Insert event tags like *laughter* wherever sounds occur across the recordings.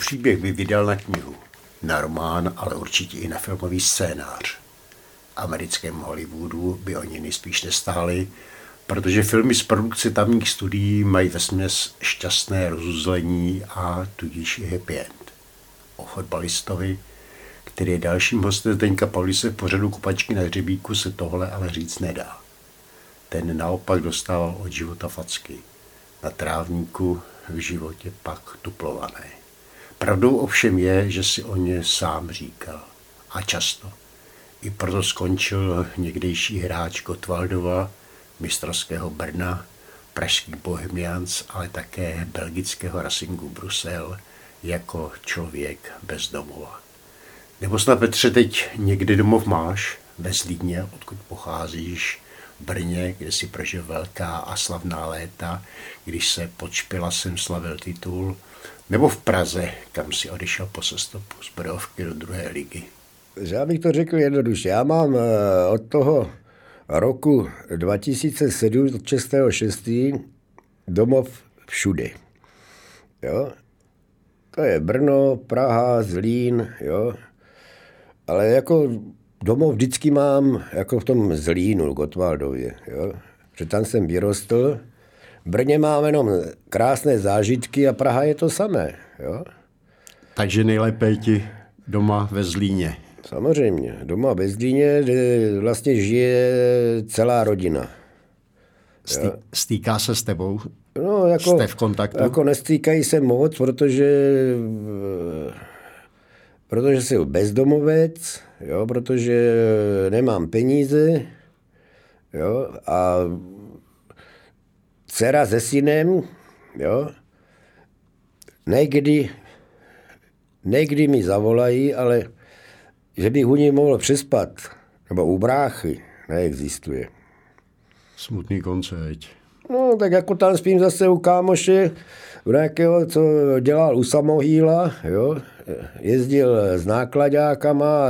příběh by vydal na knihu, na román, ale určitě i na filmový scénář. Americkém Hollywoodu by oni nejspíš nestáli, protože filmy z produkce tamních studií mají ve směs šťastné rozuzlení a tudíž i happy end. O fotbalistovi, který je dalším hostem Zdeňka Paulise v pořadu Kupačky na hřebíku, se tohle ale říct nedá. Ten naopak dostával od života facky. Na trávníku v životě pak tuplované. Pravdou ovšem je, že si o ně sám říkal. A často. I proto skončil někdejší hráč Gotwaldova, mistrovského Brna, pražský Bohemians, ale také belgického Racingu Brusel jako člověk bez domova. Nebo snad Petře teď někdy domov máš, ve Zlíně, odkud pocházíš, v Brně, kde si prožil velká a slavná léta, když se pod Špilasem slavil titul, nebo v Praze, kam si odešel po sestupu z Brodovky do druhé ligy. Já bych to řekl jednoduše. Já mám eh, od toho roku 2007, 6.6. domov všude. Jo? To je Brno, Praha, Zlín, jo? ale jako domov vždycky mám jako v tom Zlínu, Gotwaldově. Jo? Že tam jsem vyrostl. V Brně mám jenom krásné zážitky a Praha je to samé. Jo? Takže nejlépe ti doma ve Zlíně. Samozřejmě. Doma ve Zlíně, kde vlastně žije celá rodina. Stý, stýká se s tebou? No, jako, Jste v kontaktu? Jako nestýkají se moc, protože protože jsem bezdomovec, jo, protože nemám peníze, jo, a dcera se synem, jo, někdy, někdy mi zavolají, ale že bych u ní mohl přespat, nebo u bráchy, neexistuje. Smutný koncept. No, tak jako tam spím zase u kámoše, u nějakého, co dělal u samohýla, jo, jezdil s nákladákama,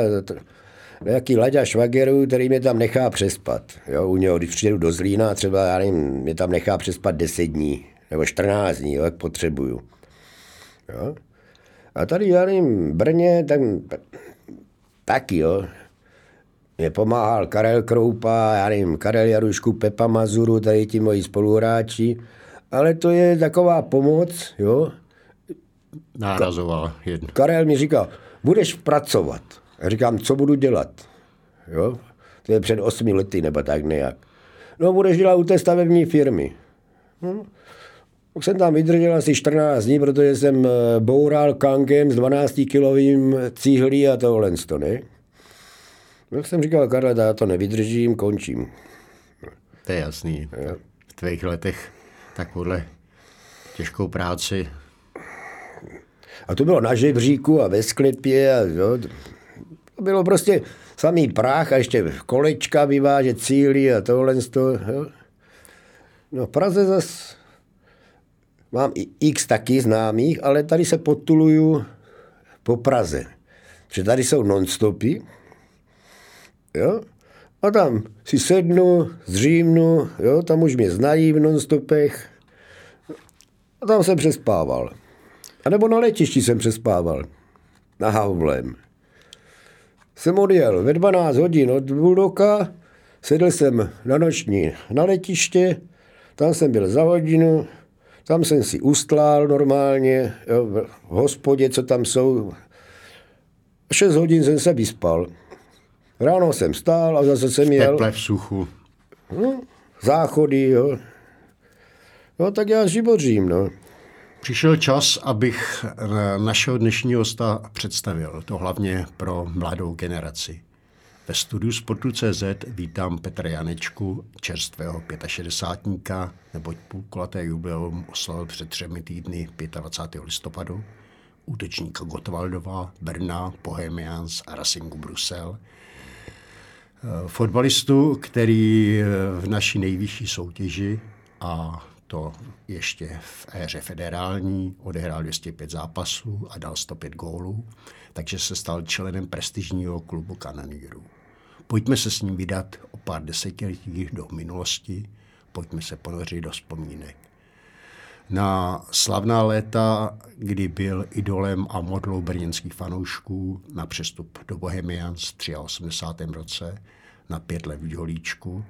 nějaký Laďa Švagerů, který mě tam nechá přespat. Jo, u něho, když přijedu do Zlína, třeba, já nevím, mě tam nechá přespat 10 dní, nebo 14 dní, jo, jak potřebuju. Jo. A tady, já nevím, Brně, tak taky, jo. Mě pomáhal Karel Kroupa, já nevím, Karel Jarušku, Pepa Mazuru, tady ti moji spoluhráči. Ale to je taková pomoc, jo. Nárazoval jedno. Karel mi říkal, budeš pracovat. Já říkám, co budu dělat? Jo? To je před osmi lety, nebo tak nějak. No, budeš dělat u té stavební firmy. No. Tak jsem tam vydržel asi 14 dní, protože jsem eh, boural kangem s 12-kilovým cíhlí a tohle to, ne? Tak jsem říkal, Karle, já to nevydržím, končím. To je jasný. V tvých letech takovouhle těžkou práci. A to bylo na žebříku a ve sklepě. A, jo, bylo prostě samý práh a ještě kolečka vyvážet cíly a tohle. Jo. No v Praze zas mám i x taky známých, ale tady se potuluju po Praze. Protože tady jsou nonstopy, jo, a tam si sednu, zřímnu, jo, tam už mě znají v nonstopech. A tam jsem přespával. A nebo na letišti jsem přespával. Na Havlem. Jsem odjel ve 12 hodin od Buldoka, sedl jsem na noční na letiště, tam jsem byl za hodinu, tam jsem si ustlál normálně, jo, v hospodě, co tam jsou. Šest hodin jsem se vyspal. Ráno jsem stál a zase jsem jel. Teple v suchu. No, záchody, jo. No tak já živořím, no. Přišel čas, abych našeho dnešního hosta představil. To hlavně pro mladou generaci. Ve studiu Sportu.cz vítám Petra Janečku, čerstvého 65 neboť půlkulaté jubileum oslavil před třemi týdny 25. listopadu. Útočníka Gotwaldova, Brna, Bohemians a Racingu Brusel. Fotbalistu, který v naší nejvyšší soutěži a to ještě v éře federální, odehrál 205 zápasů a dal 105 gólů, takže se stal členem prestižního klubu kanonýrů. Pojďme se s ním vydat o pár desetiletí do minulosti, pojďme se ponořit do vzpomínek. na slavná léta, kdy byl idolem a modlou brněnských fanoušků na přestup do Bohemians v 83. roce na pět let v Jolíčku,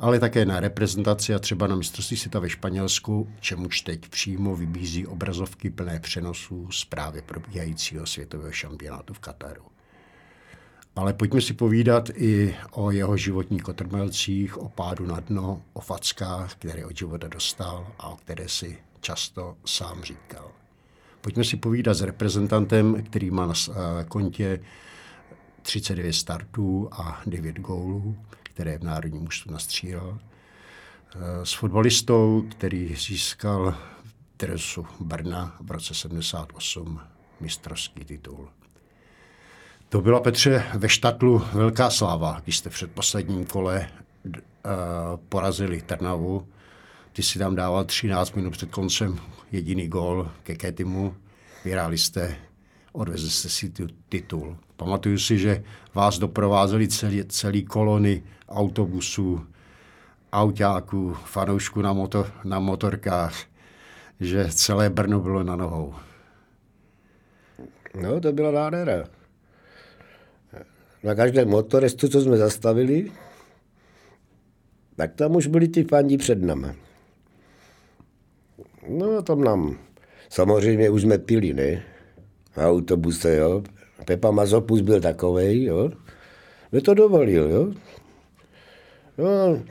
ale také na reprezentaci a třeba na mistrovství světa ve Španělsku, čemuž teď přímo vybízí obrazovky plné přenosů z právě probíhajícího světového šampionátu v Kataru. Ale pojďme si povídat i o jeho životních kotrmelcích, o pádu na dno, o fackách, které od života dostal a o které si často sám říkal. Pojďme si povídat s reprezentantem, který má na eh, kontě 39 startů a 9 gólů, které v národním mužstvu nastřílel. Eh, s fotbalistou, který získal Teresu Brna v roce 78 mistrovský titul. To byla, Petře, ve štatlu velká sláva, když jste v předposledním kole uh, porazili Trnavu. Ty si tam dával 13 minut před koncem jediný gól ke Ketimu. Vyhráli jste, odvezli jste si titul. Pamatuju si, že vás doprovázeli celý, celý kolony autobusů, autáků, fanoušků na, motor, na motorkách, že celé Brno bylo na nohou. No, to byla nádhera na každém motorestu, co jsme zastavili, tak tam už byli ty fandí před námi. No a tam nám, samozřejmě už jsme pili, ne? Na autobuse, jo. Pepa Mazopus byl takovej, jo. Mě to dovolil, jo. No,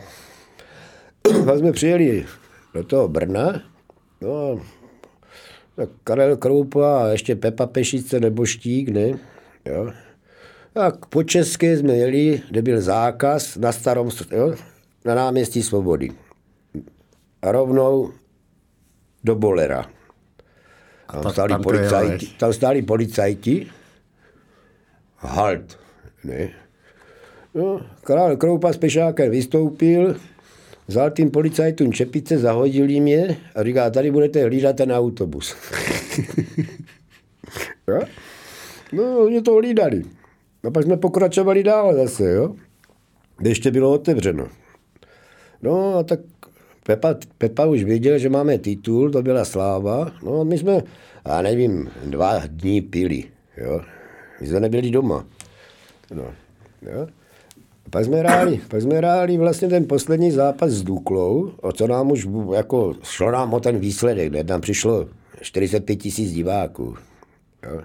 pak jsme přijeli do toho Brna, no, tak Karel Kroupa a ještě Pepa Pešice nebo Štík, ne, jo. Tak po české jsme jeli, kde byl zákaz na starom, jo, na náměstí Svobody. A rovnou do Bolera. Tam, tam, stáli, tam, policajti, tam stáli policajti. Halt. Ne. No, král Kroupa s Pešákem vystoupil, vzal tím policajtům čepice, zahodil jim je a říká, tady budete hlídat ten autobus. *laughs* no, oni to hlídali. No pak jsme pokračovali dál zase, jo. Ještě bylo otevřeno. No a tak Pepa, Pepa už věděl, že máme titul, to byla sláva. No a my jsme, já nevím, dva dní pili, jo. My jsme nebyli doma. No, jo. Pak jsme hráli, pak jsme hráli vlastně ten poslední zápas s Duklou, o co nám už jako šlo nám o ten výsledek, ne? tam přišlo 45 tisíc diváků. Jo.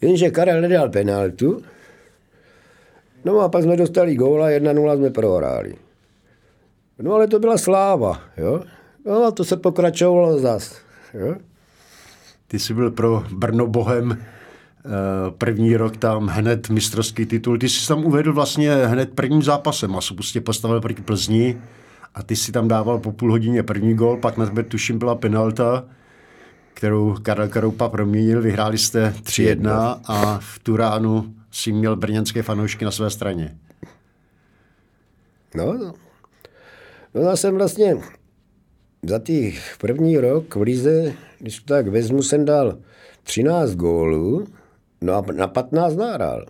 Jenže Karel nedal penaltu, no a pak jsme dostali góla, 1-0 jsme prohráli. No ale to byla sláva, jo. No a to se pokračovalo zas, jo. Ty jsi byl pro Brno bohem první rok tam hned mistrovský titul. Ty jsi tam uvedl vlastně hned prvním zápasem a prostě postavil proti Plzni a ty si tam dával po půl hodině první gol, pak na tebe tuším byla penalta kterou Karel Karoupa proměnil. Vyhráli jste 3-1 a v Turánu si měl brněnské fanoušky na své straně. No, no. no já jsem vlastně za těch první rok v Lize, když to tak vezmu, jsem dal 13 gólů, no a na 15 nahrál.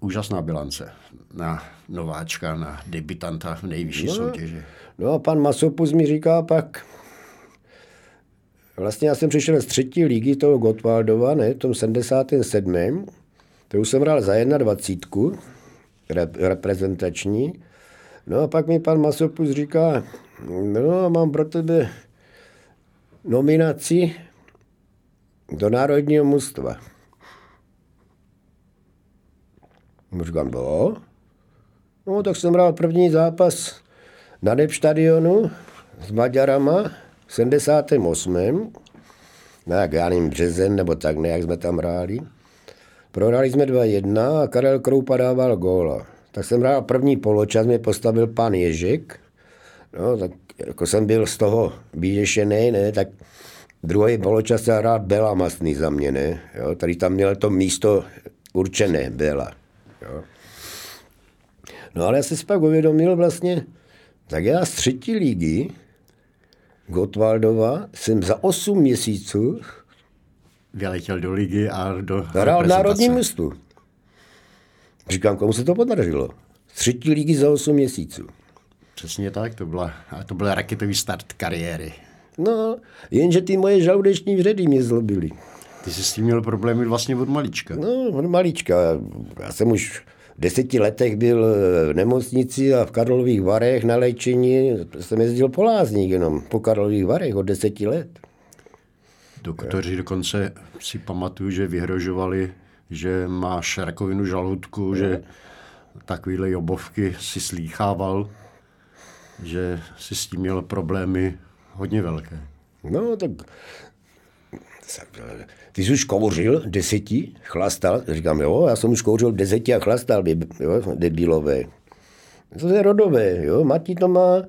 Úžasná bilance na nováčka, na debitanta v nejvyšší no, soutěži. No a pan Masopus mi říká pak, Vlastně já jsem přišel z třetí ligy toho Gotwaldova, ne, v tom 77. To už jsem hrál za 21, rep, reprezentační. No a pak mi pan Masopus říká, no mám pro tebe nominaci do národního mužstva. Říkám, no. No, tak jsem hrál první zápas na Deb stadionu s Maďarama 78. No jak já nevím, březen nebo tak nějak jsme tam hráli. Prohráli jsme 2-1 a Karel Kroupa dával góla. Tak jsem hrál první poločas, mě postavil pan Ježek. No, tak jako jsem byl z toho vyděšený, ne, tak druhý poločas se hrál Bela Masný za mě, ne. Jo, tady tam měl to místo určené, Bela. Jo. No ale já si pak uvědomil vlastně, tak já z třetí ligy, Gotwaldova jsem za 8 měsíců vyletěl do ligy a do Hrál národní místu. Říkám, komu se to podařilo. Třetí ligy za 8 měsíců. Přesně tak, to, byla, to byl raketový start kariéry. No, jenže ty moje žaludeční vředy mě zlobily. Ty jsi s tím měl problémy vlastně od malička. No, od malička. Já jsem už v deseti letech byl v nemocnici a v Karlových Varech na léčení. Jsem jezdil po lázních jenom, po Karlových Varech od deseti let. Doktoři dokonce si pamatuju, že vyhrožovali, že máš rakovinu žaludku, že takovýhle jobovky si slýchával, že si s tím měl problémy hodně velké. No, tak ty jsi už kouřil deseti, chlastal? Říkám, jo, já jsem už kouřil deseti a chlastal, jo, debilové. To je rodové, jo, Mati to má,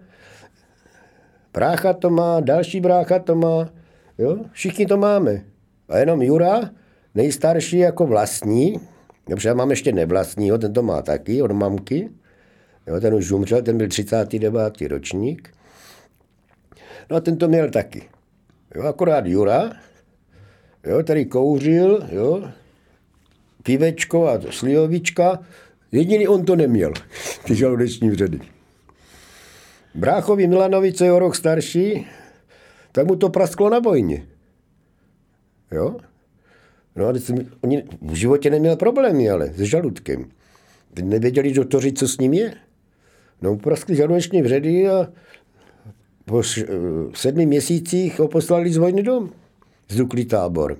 brácha to má, další brácha to má, jo, všichni to máme. A jenom Jura, nejstarší jako vlastní, dobře, já mám ještě nevlastního, ten to má taky od mamky, jo, ten už umřel, ten byl 39. ročník. No a ten to měl taky. Jo, akorát Jura, jo, tady kouřil, jo, pivečko a slivovička, jediný on to neměl, *laughs* ty žaludeční vředy. Bráchovi Milanovi, co je o rok starší, tak mu to prasklo na bojně. Jo? No a oni v životě neměl problémy, ale s žaludkem. Teď nevěděli doktoři, co s ním je. No, praskli žaludeční vředy a po sedmi měsících ho poslali z vojny dom vzduklý tábor.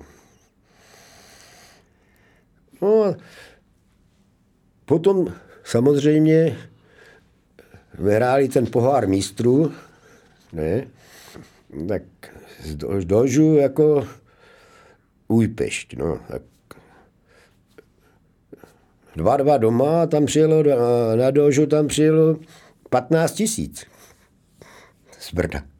No a potom samozřejmě vyhráli ten pohár mistrů, ne, tak z dožu jako Újpešť, no, tak dva, dva doma, tam přijelo, na dožu tam přijelo 15 tisíc z Brda.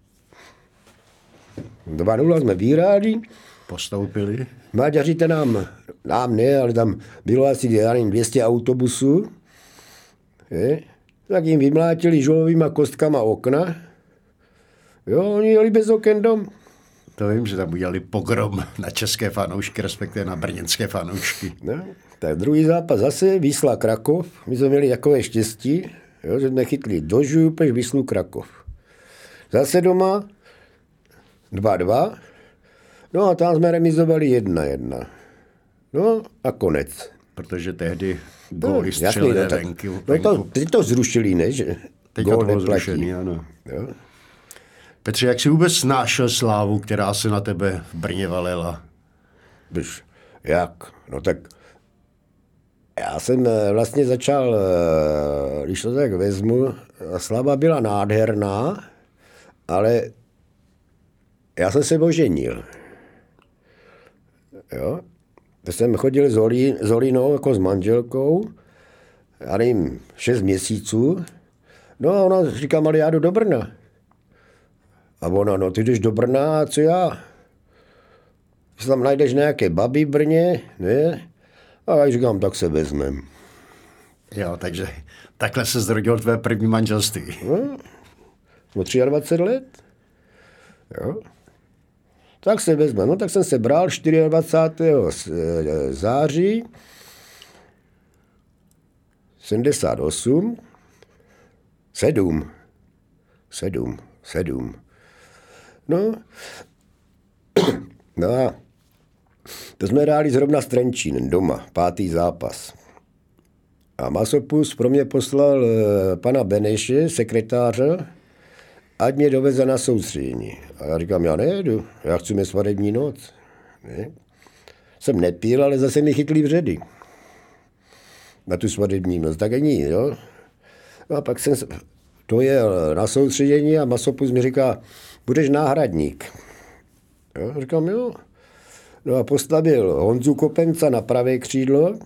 2-0 jsme vyhráli. Postoupili. Maďaři nám, nám ne, ale tam bylo asi já nevím, 200 autobusů. Je? Tak jim vymlátili žulovýma kostkama okna. Jo, oni jeli bez oken dom. To vím, že tam udělali pogrom na české fanoušky, respektive na brněnské fanoušky. No, tak druhý zápas zase Výsla Krakov. My jsme měli takové štěstí, jo, že jsme chytli do Župeš Výslu Krakov. Zase doma 2-2. No a tam jsme remizovali 1-1. No a konec. Protože tehdy góly no, střelili no, venku. No to, teď to zrušili, ne? Že Teď to bylo zrušený, ano. Jo? Petře, jak jsi vůbec snášel slávu, která se na tebe v Brně valela? Byš, jak? No tak já jsem eh, vlastně začal, eh, když to tak vezmu, slava byla nádherná, ale já jsem se oženil. Jo? Já jsem chodil s, Olí, s Olinou jako s manželkou, já nevím, šest měsíců. No a ona říká, ale já jdu do Brna. A ona, no ty jdeš do Brna a co já? Když tam najdeš nějaké baby v Brně, ne? A já říkám, tak se vezmem. Jo, takže takhle se zrodil tvé první manželství. No, o 23 let. Jo. Tak se vezme. No tak jsem se bral 24. Eh, září 78, 7, 7, 7. No, *coughs* no a to jsme hráli zrovna s Trenčínem doma, pátý zápas. A Masopus pro mě poslal eh, pana Beneše, sekretáře, ať mě doveze na soustředění. A já říkám, já nejedu, já chci mít svadební noc. Ne? Jsem nepil, ale zase mi chytli vředy. Na tu svadební noc, tak ani, jo. No a pak jsem to je na soustředění a Masopus mi říká, budeš náhradník. Jo, říkám, jo. No a postavil Honzu Kopenca na pravé křídlo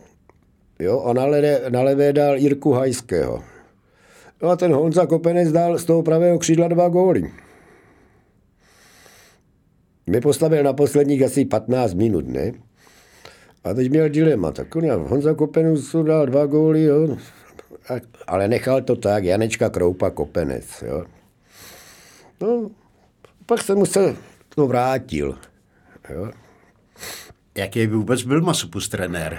jo, a na, levé, na levé dal Jirku Hajského. No a ten Honza Kopenec dal z toho pravého křídla dva góly. Mě postavil na posledních asi 15 minut, ne? A teď měl dilema. Tak Honza Kopenec dal dva góly, jo. Ale nechal to tak, Janečka Kroupa Kopenec, jo. No, pak se musel to vrátil, jo. Jaký by vůbec byl Masopus trenér?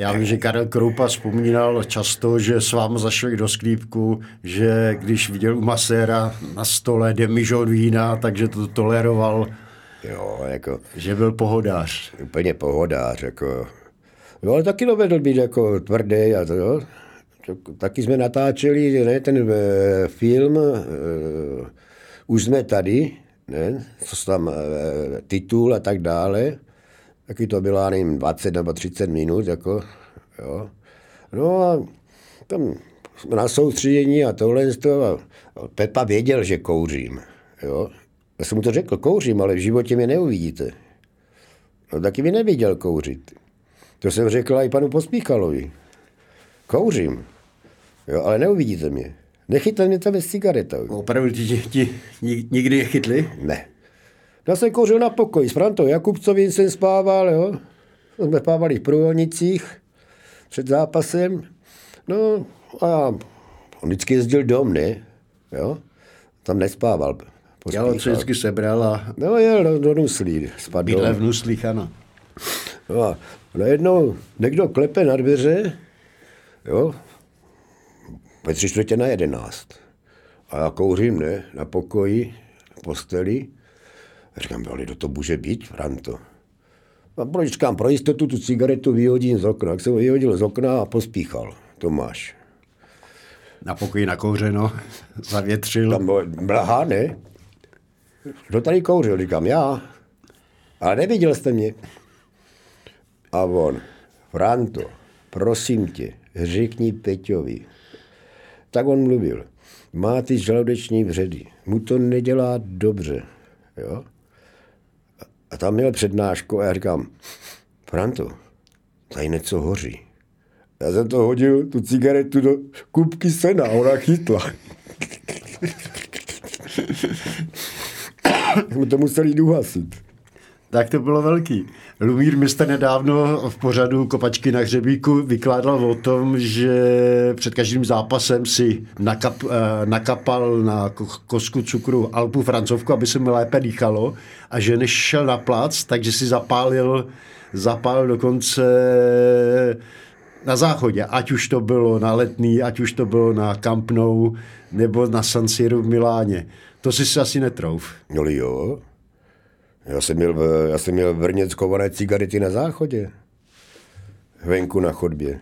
Já vím, že Karel Kroupa vzpomínal často, že s vámi zašli do sklípku, že když viděl u Maséra na stole demižon vína, takže to toleroval. Jo, jako... Že byl pohodář. Úplně pohodář, jako... No, ale taky dovedl být jako tvrdý a to, jo. Taky jsme natáčeli, ne, ten e, film, e, už jsme tady, ne, co tam e, titul a tak dále. Taky to bylo, nevím, 20 nebo 30 minut, jako, jo. No a tam na soustředění a tohle, a Pepa věděl, že kouřím, jo. Já jsem mu to řekl, kouřím, ale v životě mě neuvidíte. No taky mi neviděl kouřit. To jsem řekl i panu Pospíchalovi. Kouřím, jo, ale neuvidíte mě. Nechytli mě tam s cigaretou. Opravdu ti, ti nikdy je chytli? Ne. Já jsem kouřil na pokoji. S Frantou Jakubcovým jsem spával, jo. Jsme spávali v průvodnicích před zápasem. No a on vždycky jezdil dom, ne? Jo. Tam nespával. Já ho vždycky sebral a... No jel do, do Nuslí. Spadl. Bydle v Nuslích, ano. No a najednou někdo klepe na dveře, jo, ve tři čtvrtě na jedenáct. A já kouřím, ne, na pokoji, posteli. Říkám, ale kdo to může být, Franto? A proč říkám, pro jistotu tu cigaretu vyhodím z okna. Jak jsem ho vyhodil z okna a pospíchal. Tomáš. Na pokoji nakouřeno, *laughs* zavětřil. Tam mlha, ne? Kdo tady kouřil? Říkám, já. Ale neviděl jste mě. A on, Franto, prosím tě, řekni Peťovi. Tak on mluvil. Má ty žaludeční vředy. Mu to nedělá dobře. Jo? A tam měl přednášku a já říkám, Franto, tady něco hoří. Já jsem to hodil, tu cigaretu do kupky sena a ona chytla. *laughs* Jsme to museli jít uhasit. Tak to bylo velký. Lumír mi jste nedávno v pořadu Kopačky na hřebíku vykládal o tom, že před každým zápasem si nakap, eh, nakapal na kosku cukru Alpu francovku, aby se mi lépe dýchalo a že než šel na plac, takže si zapálil, zapálil dokonce na záchodě, ať už to bylo na letný, ať už to bylo na Camp Nou nebo na San Siro v Miláně. To si si asi netrouf. No jo, já jsem měl, já jsem měl vrněc kované cigarety na záchodě. Venku na chodbě.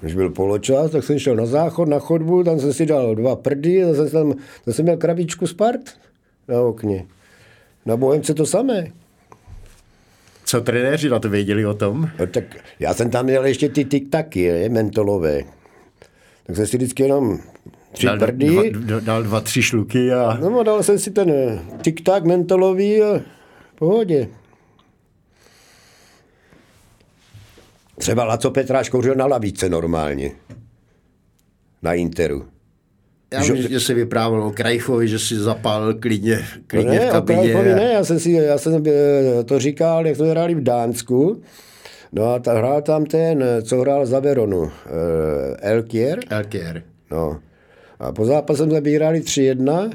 Když byl poločas, tak jsem šel na záchod, na chodbu, tam jsem si dal dva prdy, a jsem, tam, tam jsem měl krabičku Spart na okně. Na Bohemce to samé. Co trenéři na to věděli o tom? No, tak já jsem tam měl ještě ty tiktaky, mentolové. Tak jsem si vždycky jenom tři dal, prdy. Dva, dal dva, tři šluky a... No, dal jsem si ten tiktak mentolový a pohodě. Třeba Laco Petráš kouřil na lavice normálně. Na Interu. Já vím, že si vyprávěl o Krajchovi, že si zapálil klidně, klidně ne, v kabině. O ne, já jsem, si, já jsem eh, to říkal, jak to hráli v Dánsku. No a ta, hrál tam ten, co hrál za Veronu, uh, Elkier. Elkier. No. A po zápase jsme vyhráli 3-1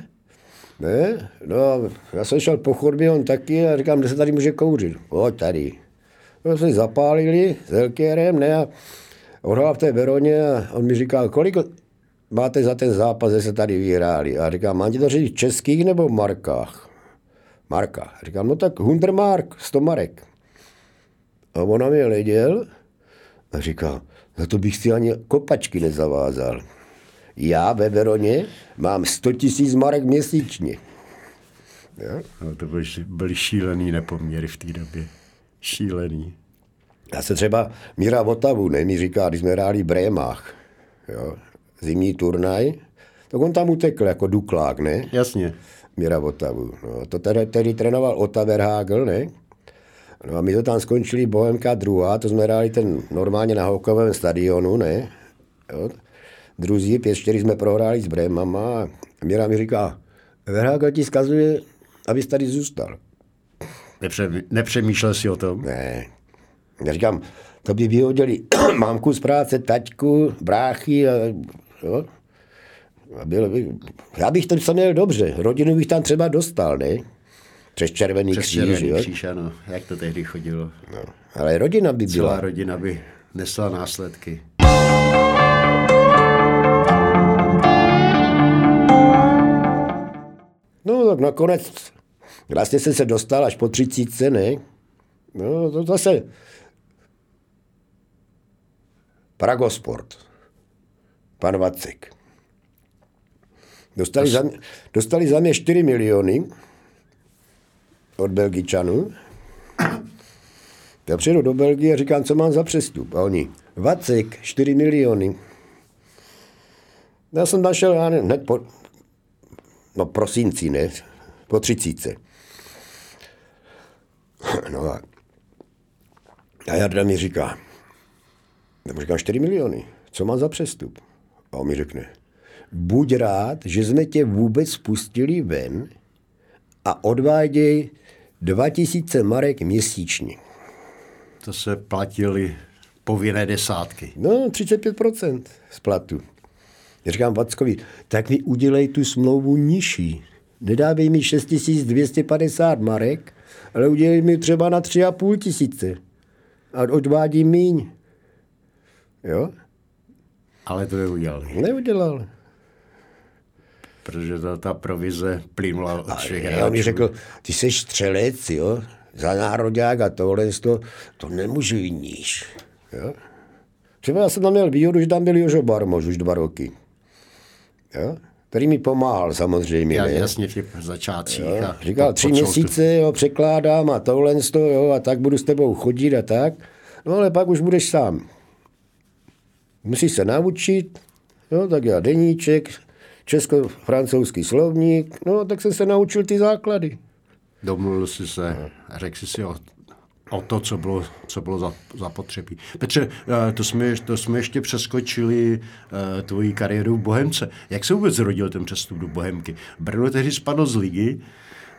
ne? No, já jsem šel po chodbě, on taky, a říkám, kde se tady může kouřit? O, tady. No, jsme zapálili s Elkérem, ne? A on v té Veroně a on mi říkal, kolik máte za ten zápas, že se tady vyhráli? A říkám, mám ti to říct v českých nebo v markách? Marka. Říkám, no tak Hundermark, 100 marek. A ona mě leděl a říká, za to bych si ani kopačky nezavázal. Já ve Veroně mám 100 tisíc marek měsíčně. Ja? No, to byly, byly šílený nepoměry v té době. Šílený. Já se třeba Míra Votavu, ne, mi říká, když jsme hráli v Brémách, jo, zimní turnaj, tak on tam utekl jako duklák, ne? Jasně. Míra Votavu. No, to tedy, tedy trénoval Otaverhagel, ne? No a my to tam skončili Bohemka druhá, to jsme hráli ten normálně na hokejovém stadionu, ne? Jo? Druzí, pět čtyři jsme prohráli s Brémama a Míra mi říká, Verháka ti zkazuje, abys tady zůstal. Nepře, nepřemýšlel si o tom? Ne. Já říkám, to by vyhodili *clears throat* mámku z práce, taťku, bráchy a, jo? a bylo by, já bych to měl dobře, rodinu bych tam třeba dostal, ne? Přes červený Přes kříž, červený jo? kříž, ano. Jak to tehdy chodilo. No. Ale rodina by Celá byla. rodina by nesla následky. No tak nakonec, vlastně jsem se dostal až po třicítce, ne? No to zase Pragosport, pan Vacek. Dostali za, mě, dostali za mě 4 miliony od Belgičanů. Já přijedu do Belgie a říkám, co mám za přestup. A oni, Vacek, 4 miliony. Já jsem našel já ne, hned po, no prosinci, ne, po třicíce. No a, a Jarda mi říká, já mu říkám 4 miliony, co mám za přestup? A on mi řekne, buď rád, že jsme tě vůbec pustili ven a odváděj 2000 marek měsíčně. To se platili povinné desátky. No, 35% z platu. Já říkám Vackovi, tak mi udělej tu smlouvu nižší. Nedávej mi 6250 marek, ale udělej mi třeba na 3,5 tisíce. A odvádí míň. Jo? Ale to neudělali, Neudělal. protože ta, ta provize plynula od všech A on hráčů. mi řekl, ty jsi střelec, jo? Za národák a tohle, to, to nemůžu jít níž. Jo? Třeba já jsem tam měl výhodu, že tam byl Jožo Barmoš už dva roky. Jo? Který mi pomáhal samozřejmě. Já, ne? jasně v těch začátcích. Jo, a říkal, tři měsíce jo, překládám a tohle to, jo, a tak budu s tebou chodit a tak. No ale pak už budeš sám. Musíš se naučit, jo, tak já deníček, česko-francouzský slovník, no tak jsem se naučil ty základy. Domluvil si se řekl si si o, o to, co bylo, co bylo za, zapotřebí. Petře, eh, to jsme, to jsme ještě přeskočili eh, tvoji kariéru v Bohemce. Jak se vůbec zrodil ten přestup do Bohemky? Brno tehdy spadlo z ligy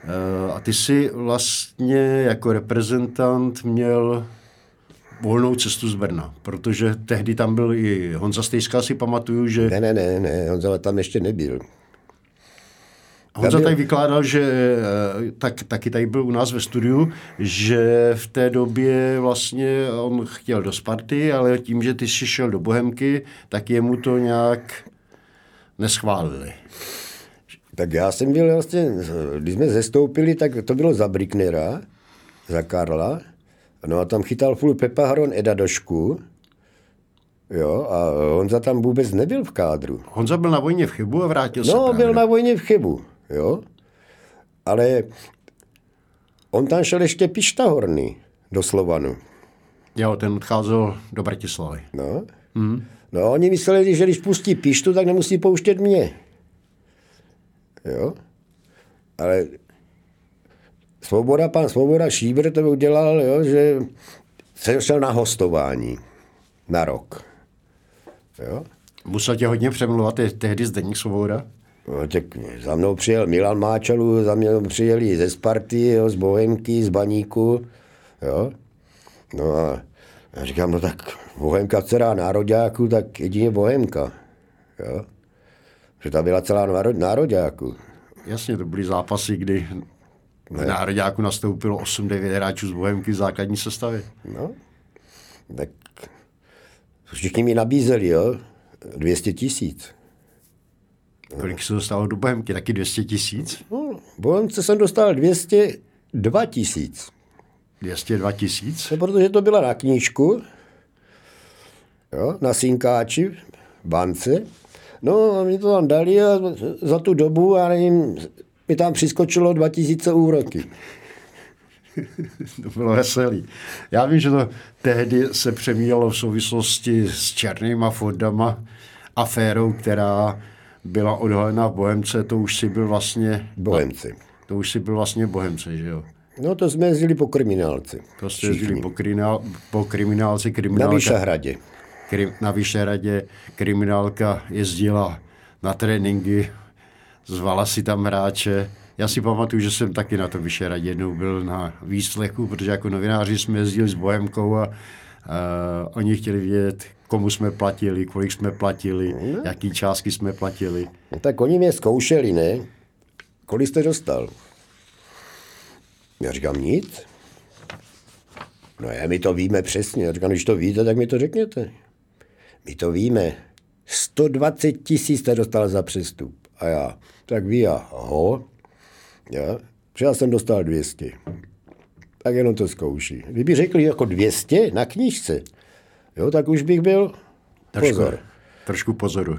eh, a ty si vlastně jako reprezentant měl volnou cestu z Brna, protože tehdy tam byl i Honza Stejská, si pamatuju, že Ne, ne, ne, ne, Honza tam ještě nebyl. Honza tady vykládal, že eh, tak, taky tady byl u nás ve studiu, že v té době vlastně on chtěl do Sparty, ale tím, že ty jsi šel do Bohemky, tak jemu to nějak neschválili. Tak já jsem byl vlastně, když jsme zestoupili, tak to bylo za Bricknera, za Karla. No a tam chytal furt Pepa Haron Eda Došku. Jo, a Honza tam vůbec nebyl v kádru. Honza byl na vojně v chybu a vrátil se No, byl na vojně v chybu, jo. Ale on tam šel ještě Pištahorný do Slovanu. Jo, ten odcházel do Bratislavy. No. Mhm. No, oni mysleli, že když pustí Pištu, tak nemusí pouštět mě. Jo. Ale Svoboda, pan Svoboda Šíbr to udělal, jo, že jsem šel na hostování na rok. Jo. Musel tě hodně přemluvat te- tehdy Zdeník Svoboda. No, tak za mnou přijel Milan Máčalů, za mnou přijeli ze Sparty, jo, z Bohemky, z Baníku. Jo. No a já říkám, no tak Bohemka dcera nároďáku, tak jedině Bohemka. Jo. Že ta byla celá nároďáku. Jasně, to byly zápasy, kdy v Nároďáku nastoupilo 8-9 hráčů z Bohemky v základní sestavě. No. Tak všichni mi nabízeli, jo, 200 tisíc. Kolik se dostalo do Bohemky? Taky 200 tisíc? No, Bohemce jsem dostal 202 tisíc. 202 tisíc? No, protože to byla na knížku, jo, na synkáči, v bance. No a mi to tam dali a za tu dobu, já nevím, mi tam přiskočilo 2000 úroky. To bylo veselý. Já vím, že to tehdy se přemíjalo v souvislosti s černýma fondama, aférou, která byla odhalena v Bohemce, to už si byl vlastně... Bohemci. To už si byl vlastně Bohemce, že jo? No to jsme jezdili po kriminálce. To jste jezdili po, kriminál, po kriminálce, Na kriminálka, Vyšehradě. krim, na Vyšehradě, kriminálka jezdila na tréninky, zvala si tam hráče. Já si pamatuju, že jsem taky na tom Vyšehradě jednou byl na výslechu, protože jako novináři jsme jezdili s Bohemkou a uh, oni chtěli vědět, komu jsme platili, kolik jsme platili, jaký částky jsme platili. No, tak oni mě zkoušeli, ne? Kolik jste dostal? Já říkám, nic. No já, my to víme přesně. Já říkám, když to víte, tak mi to řekněte. My to víme. 120 tisíc jste dostal za přestup. A já, tak ví já, ho. Já, já jsem dostal 200. Tak jenom to zkouší. Kdyby řekli jako 200 na knížce, jo, tak už bych byl trošku, pozor. Trošku pozoru.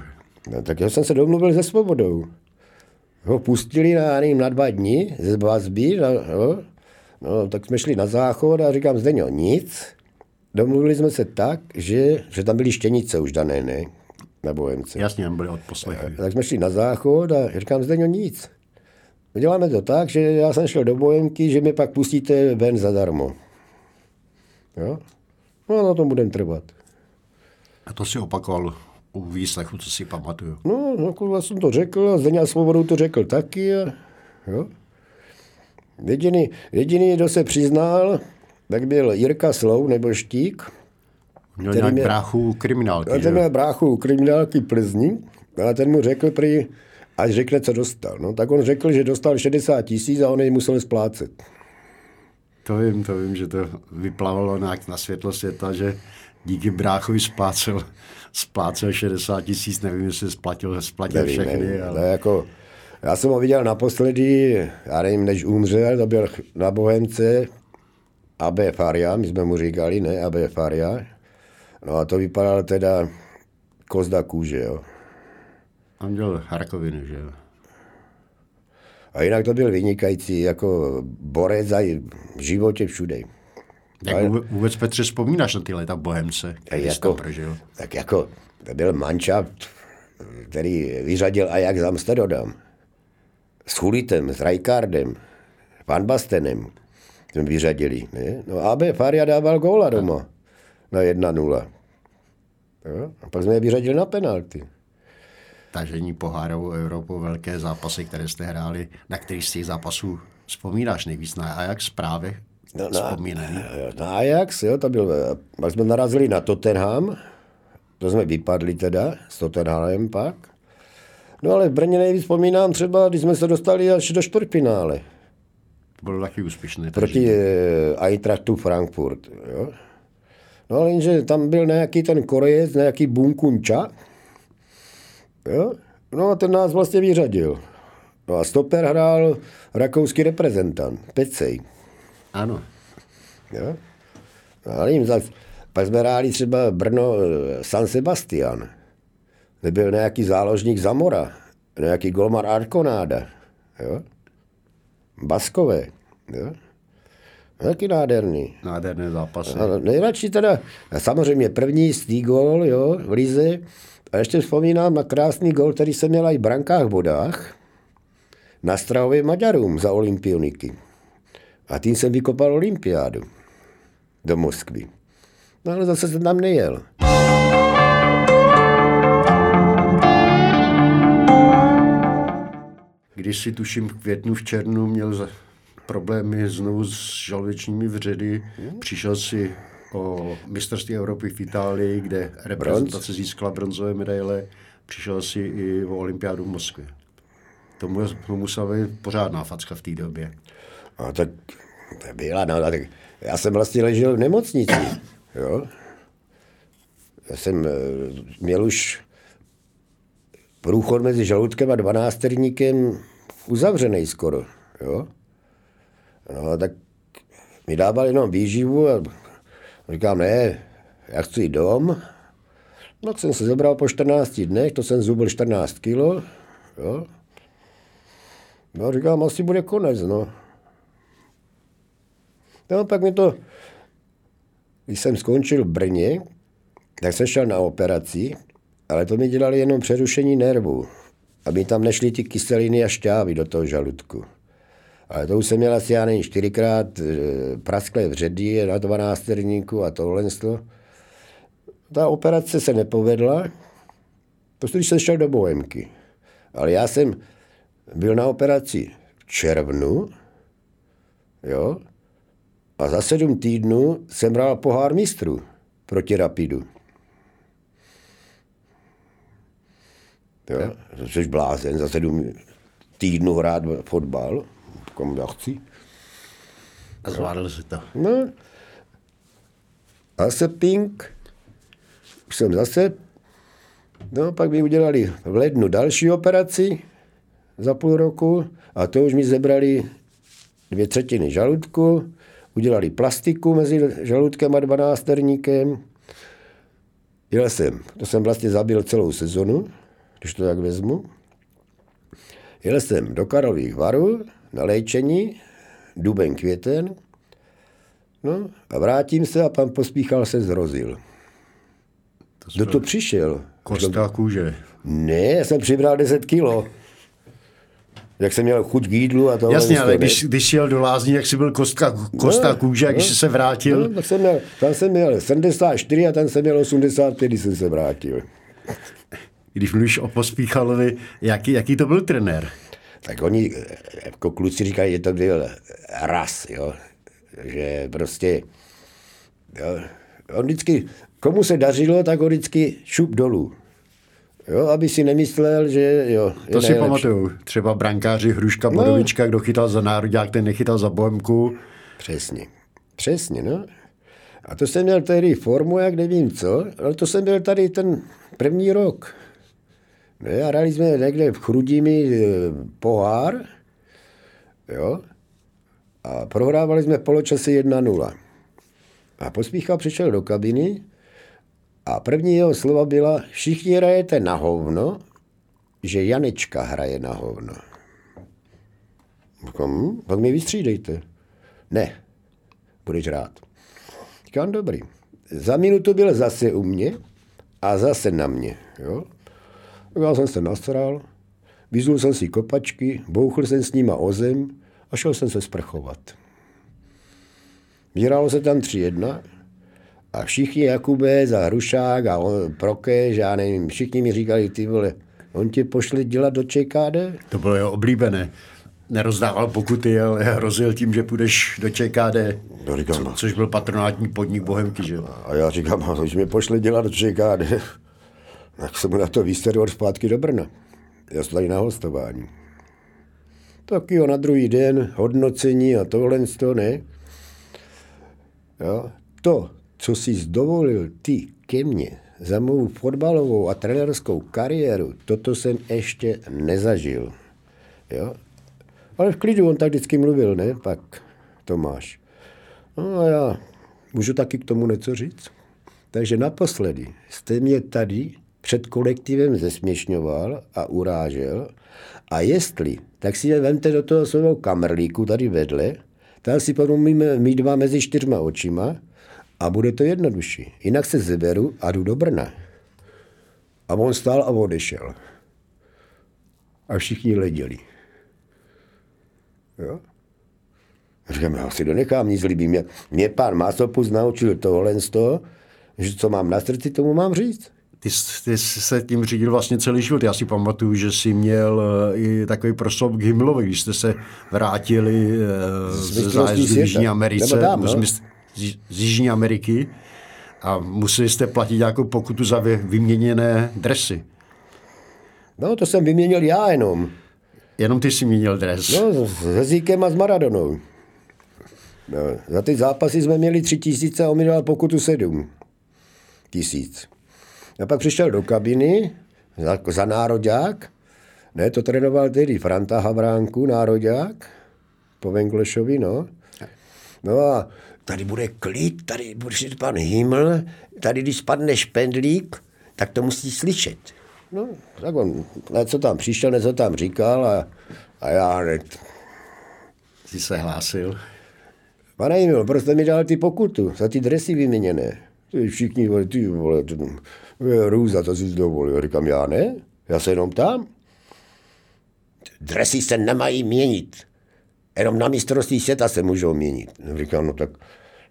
No, tak já jsem se domluvil se svobodou. Ho pustili na, nevím, na dva dny ze vazby, no, no, tak jsme šli na záchod a říkám, Zdeňo, nic. Domluvili jsme se tak, že, že tam byly štěnice už dané, ne? Na Bohemce. Jasně, byly od poslechy. Tak jsme šli na záchod a říkám, Zdeňo, nic. Děláme to tak, že já jsem šel do Bohemky, že mi pak pustíte ven zadarmo. Jo? No na tom budeme trvat. A to si opakoval u výslechu, co si pamatuju. No, no kurva jsem to řekl a Zdeňa Svobodou to řekl taky. A, jo. Jediný, jediný, kdo se přiznal, tak byl Jirka Slou nebo Štík. Měl nějak měl, bráchu kriminálky. A ten měl bráchu kriminálky Plzni, ale ten mu řekl prý, ať řekne, co dostal. No, tak on řekl, že dostal 60 tisíc a on jej musel splácet. To vím, to vím, že to vyplavalo nějak na světlo světa, že díky bráchovi splácel, splácel 60 tisíc, nevím, jestli splatil, splatil nevím, všechny. Nevím, ale... jako, já jsem ho viděl naposledy, já nevím, než umřel, to byl na Bohemce, AB Faria, my jsme mu říkali, ne, AB Faria. No a to vypadalo teda kozda kůže, jo. On měl rakovinu, že jo. A jinak to byl vynikající jako borec a v životě všude. Jak Ale, vůbec, Petře, vzpomínáš na ty leta Bohemce, který jako, jsi prožil? Tak jako, to byl manšaft, který vyřadil Ajax Amsterdam. S Chulitem, s Rijkaardem, Van Bastenem jsme vyřadili. Ne? No AB Faria dával góla doma na 1-0. A pak jsme je vyřadili na penalty tažení pohárovou Evropou, velké zápasy, které jste hráli, na kterých z těch zápasů vzpomínáš nejvíc na Ajax právě? No, na, na Ajax, jo, to byl, pak jsme narazili na Tottenham, to jsme vypadli teda s Tottenhamem pak. No ale v Brně nejvíc vzpomínám třeba, když jsme se dostali až do čtvrtfinále. To bylo taky úspěšné. Proti e, Eintrachtu Frankfurt. Jo. No ale jenže tam byl nějaký ten Korejec, nějaký Bunkunča, Jo? No a ten nás vlastně vyřadil. No a stoper hrál rakouský reprezentant, Pecej. Ano. Jo? No, ale jim zas, pak jsme hráli třeba Brno eh, San Sebastian. Nebyl nějaký záložník Zamora, nějaký Golmar Arkonáda. Jo? Baskové. Jo? Taky nádherný. Nádherné zápasy. A nejradši teda, samozřejmě první stý gol, jo, v Lize, a ještě vzpomínám na krásný gol, který jsem měl i v brankách vodách na Strahově Maďarům za olympioniky. A tím jsem vykopal olympiádu do Moskvy. No ale zase jsem tam nejel. Když si tuším v květnu, v červnu měl problémy znovu s žaludečními vředy, hmm. přišel si o mistrovství Evropy v Itálii, kde reprezentace Bronz. získala bronzové medaile. Přišel si i o olympiádu v Moskvě. Tomu, tomu musela být pořádná facka v té době. No, tak to byla, no, tak já jsem vlastně ležel v nemocnici, *coughs* jo. Já jsem eh, měl už průchod mezi žaludkem a dvanácterníkem uzavřený skoro, jo. No, tak mi dával jenom výživu a Říkám, ne, já chci jít dom. No, jsem se zebral po 14 dnech, to jsem zubil 14 kilo. Jo. No, říkám, asi bude konec, no. No, pak mi to, když jsem skončil v Brně, tak jsem šel na operaci, ale to mi dělali jenom přerušení nervů, aby tam nešly ty kyseliny a šťávy do toho žaludku. Ale to už jsem měl asi, já nevím, čtyřikrát e, prasklé vředy na 12 a tohle. Ta operace se nepovedla, prostě když jsem šel do Bohemky. Ale já jsem byl na operaci v červnu, jo, a za sedm týdnů jsem bral pohár mistrů proti Rapidu. Jo, jsi blázen za sedm týdnů hrát fotbal kom já chci. A zvládl si to. No. A se pink. Už jsem zase. No, pak mi udělali v lednu další operaci za půl roku a to už mi zebrali dvě třetiny žaludku, udělali plastiku mezi žaludkem a dvanácterníkem. Jel jsem, to jsem vlastně zabil celou sezonu, když to tak vezmu. Jel jsem do Karlových varů na léčení, duben, květen, no a vrátím se a pan Pospíchal se zrozil. To Kdo to přišel? Kostka kůže. Ne, já jsem přibral 10 kilo. Jak jsem měl chuť k jídlu a to. Jasně, ale když, když jel do lázní, jak jsi byl kostka, kosta no, kůže, no, když se vrátil. No, tak jsem měl, tam jsem měl 74 a tam jsem měl 85, když jsem se vrátil. Když mluvíš o Pospíchalovi, jaký, jaký to byl trenér? Tak oni, jako kluci říkají, že to byl ras, jo. Že prostě, jo. On vždycky, komu se dařilo, tak ho vždycky šup dolů. Jo, aby si nemyslel, že jo. To si pamatuju. Třeba brankáři Hruška, no. Bodovička, kdo chytal za národák, ten nechytal za Bohemku. Přesně. Přesně, no. A to jsem měl tehdy formu, jak nevím co, ale to jsem byl tady ten první rok. No a hráli jsme někde v Chrudimi eh, pohár, jo, a prohrávali jsme poločasy 1-0. A Pospíchal přišel do kabiny a první jeho slova byla, všichni hrajete na hovno, že Janečka hraje na hovno. Říkám, pak mi vystřídejte. Ne, budeš rád. Říkám, dobrý. Za minutu byl zase u mě a zase na mě. Jo? Já jsem se nasral, vyzul jsem si kopačky, bouchl jsem s nima o zem a šel jsem se sprchovat. Vyhrálo se tam tři jedna a všichni Jakube za Hrušák a on, Prokeš, já nevím, všichni mi říkali, ty vole, on tě pošle dělat do ČKD? To bylo jeho oblíbené. Nerozdával pokuty, ale hrozil tím, že půjdeš do ČKD, no, říkám, co, což byl patronátní podnik Bohemky, že A já říkám, když mě pošle dělat do ČKD, tak jsem mu na to vysteroval zpátky do Brna. Já jsem tady na hostování. Tak jo, na druhý den hodnocení a tohle toho, ne? Jo, to, co jsi dovolil ty ke mně za mou fotbalovou a trenerskou kariéru, toto jsem ještě nezažil. Jo? Ale v klidu on tak vždycky mluvil, ne? Pak Tomáš. No a já můžu taky k tomu něco říct? Takže naposledy jste mě tady před kolektivem zesměšňoval a urážel a jestli, tak si je vemte do toho svého kamrlíku tady vedle, tam si potom mít dva mezi čtyřma očima a bude to jednodušší. Jinak se zeberu a jdu do Brna. A on stál a odešel. A všichni leděli. Jo? Říkám, já si to nechám nic líbí. Mě, mě pán Masopus naučil tohle z toho, že co mám na srdci, tomu mám říct. Ty, ty jsi se tím řídil vlastně celý život. Já si pamatuju, že jsi měl eh, i takový proslov k Himlovi, když jste se vrátili eh, z zájezdu v Jižní Americe. Tam, no? z, z Jižní Ameriky a museli jste platit nějakou pokutu za vyměněné dresy. No, to jsem vyměnil já jenom. Jenom ty jsi měnil dres. No, s Hezíkem a s Maradonou. No, za ty zápasy jsme měli tři tisíce a on mi dal pokutu sedm tisíc. A pak přišel do kabiny za, za nároďák. Ne, to trénoval tedy Franta Havránku, nároďák, po Venglešovi, no. No a tady bude klid, tady bude pan Himmel, tady když spadne špendlík, tak to musí slyšet. No, tak on něco tam přišel, něco tam říkal a, a já hned... Jsi se hlásil? Pane Himmel, proč jste mi dal ty pokutu za ty dresy vyměněné? Všichni, vole, ty vole, ty, růza, to si dovolil. Říkám, já ne, já se jenom tam. Dresy se nemají měnit. Jenom na mistrovství světa se můžou měnit. Říkám, no tak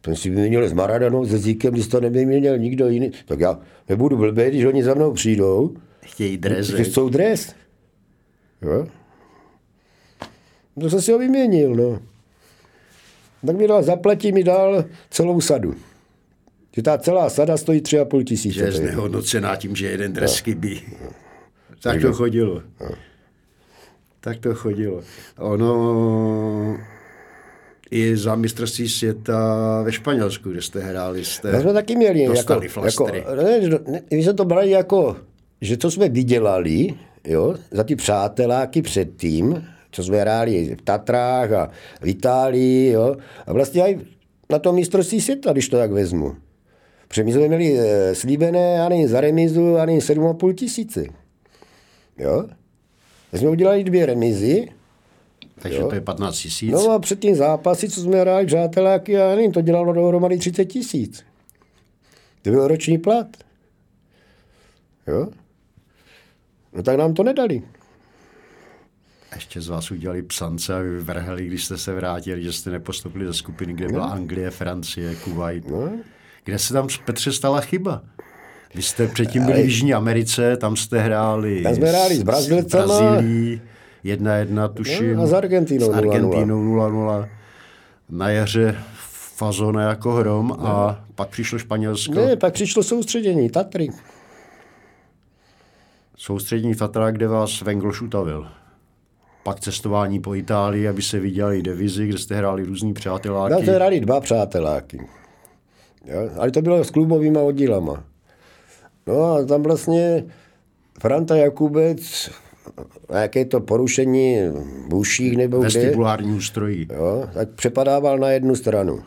ten si vyměnil s Maradanou, se Zíkem, když to nevyměnil nikdo jiný. Tak já nebudu blbý, když oni za mnou přijdou. Chtějí dres. Chcou dres. Jo? To jsem si ho vyměnil, no. Tak mi dal, zaplatí mi dal celou sadu. Že ta celá sada stojí tři a půl tisíce. Že je znehodnocená tím, že jeden dres no. chybí. No. Tak to chodilo. No. Tak to chodilo. Ono i za mistrovství světa ve Španělsku, kde jste hráli, jste My jsme taky měli jako, dostali jako, flastry. ne, ne, my jsme to brali jako, že co jsme vydělali, jo, za ty přáteláky předtím, co jsme hráli v Tatrách a v Itálii, jo, a vlastně i na to mistrovství světa, když to tak vezmu. Protože my jsme měli e, slíbené, nevím, za remizu, nevím, 7,5 tisíce. Jo? My jsme udělali dvě remizy, Takže to je 15 tisíc. No a před tím zápasy, co jsme hráli přáteláky, já nevím, to dělalo dohromady 30 tisíc. To byl roční plat. Jo? No tak nám to nedali. Ještě z vás udělali psance a vyvrheli, když jste se vrátili, že jste nepostupili do skupiny, kde byla Anglie, Francie, Kuwait. No. Kde se tam Petře stala chyba? Vy jste předtím byli v Jižní Americe, tam jste hráli Tam jsme hráli s Brazilcama. Brazílií, jedna jedna tuším. No, a s Argentinou S 0:0. Argentinou 0-0. Na jaře fazona jako hrom a pak přišlo Španělsko. Ne, pak přišlo soustředění, Tatry. Soustřední Tatra, kde vás Vengloš utavil. Pak cestování po Itálii, aby se viděli divizi, kde jste hráli různý přáteláky. Tam jsme hráli dva přáteláky. Jo? Ale to bylo s klubovými oddílama. No a tam vlastně Franta Jakubec, jaké to porušení v uších nebo kde, Vestibulární ústrojí. jo, tak přepadával na jednu stranu.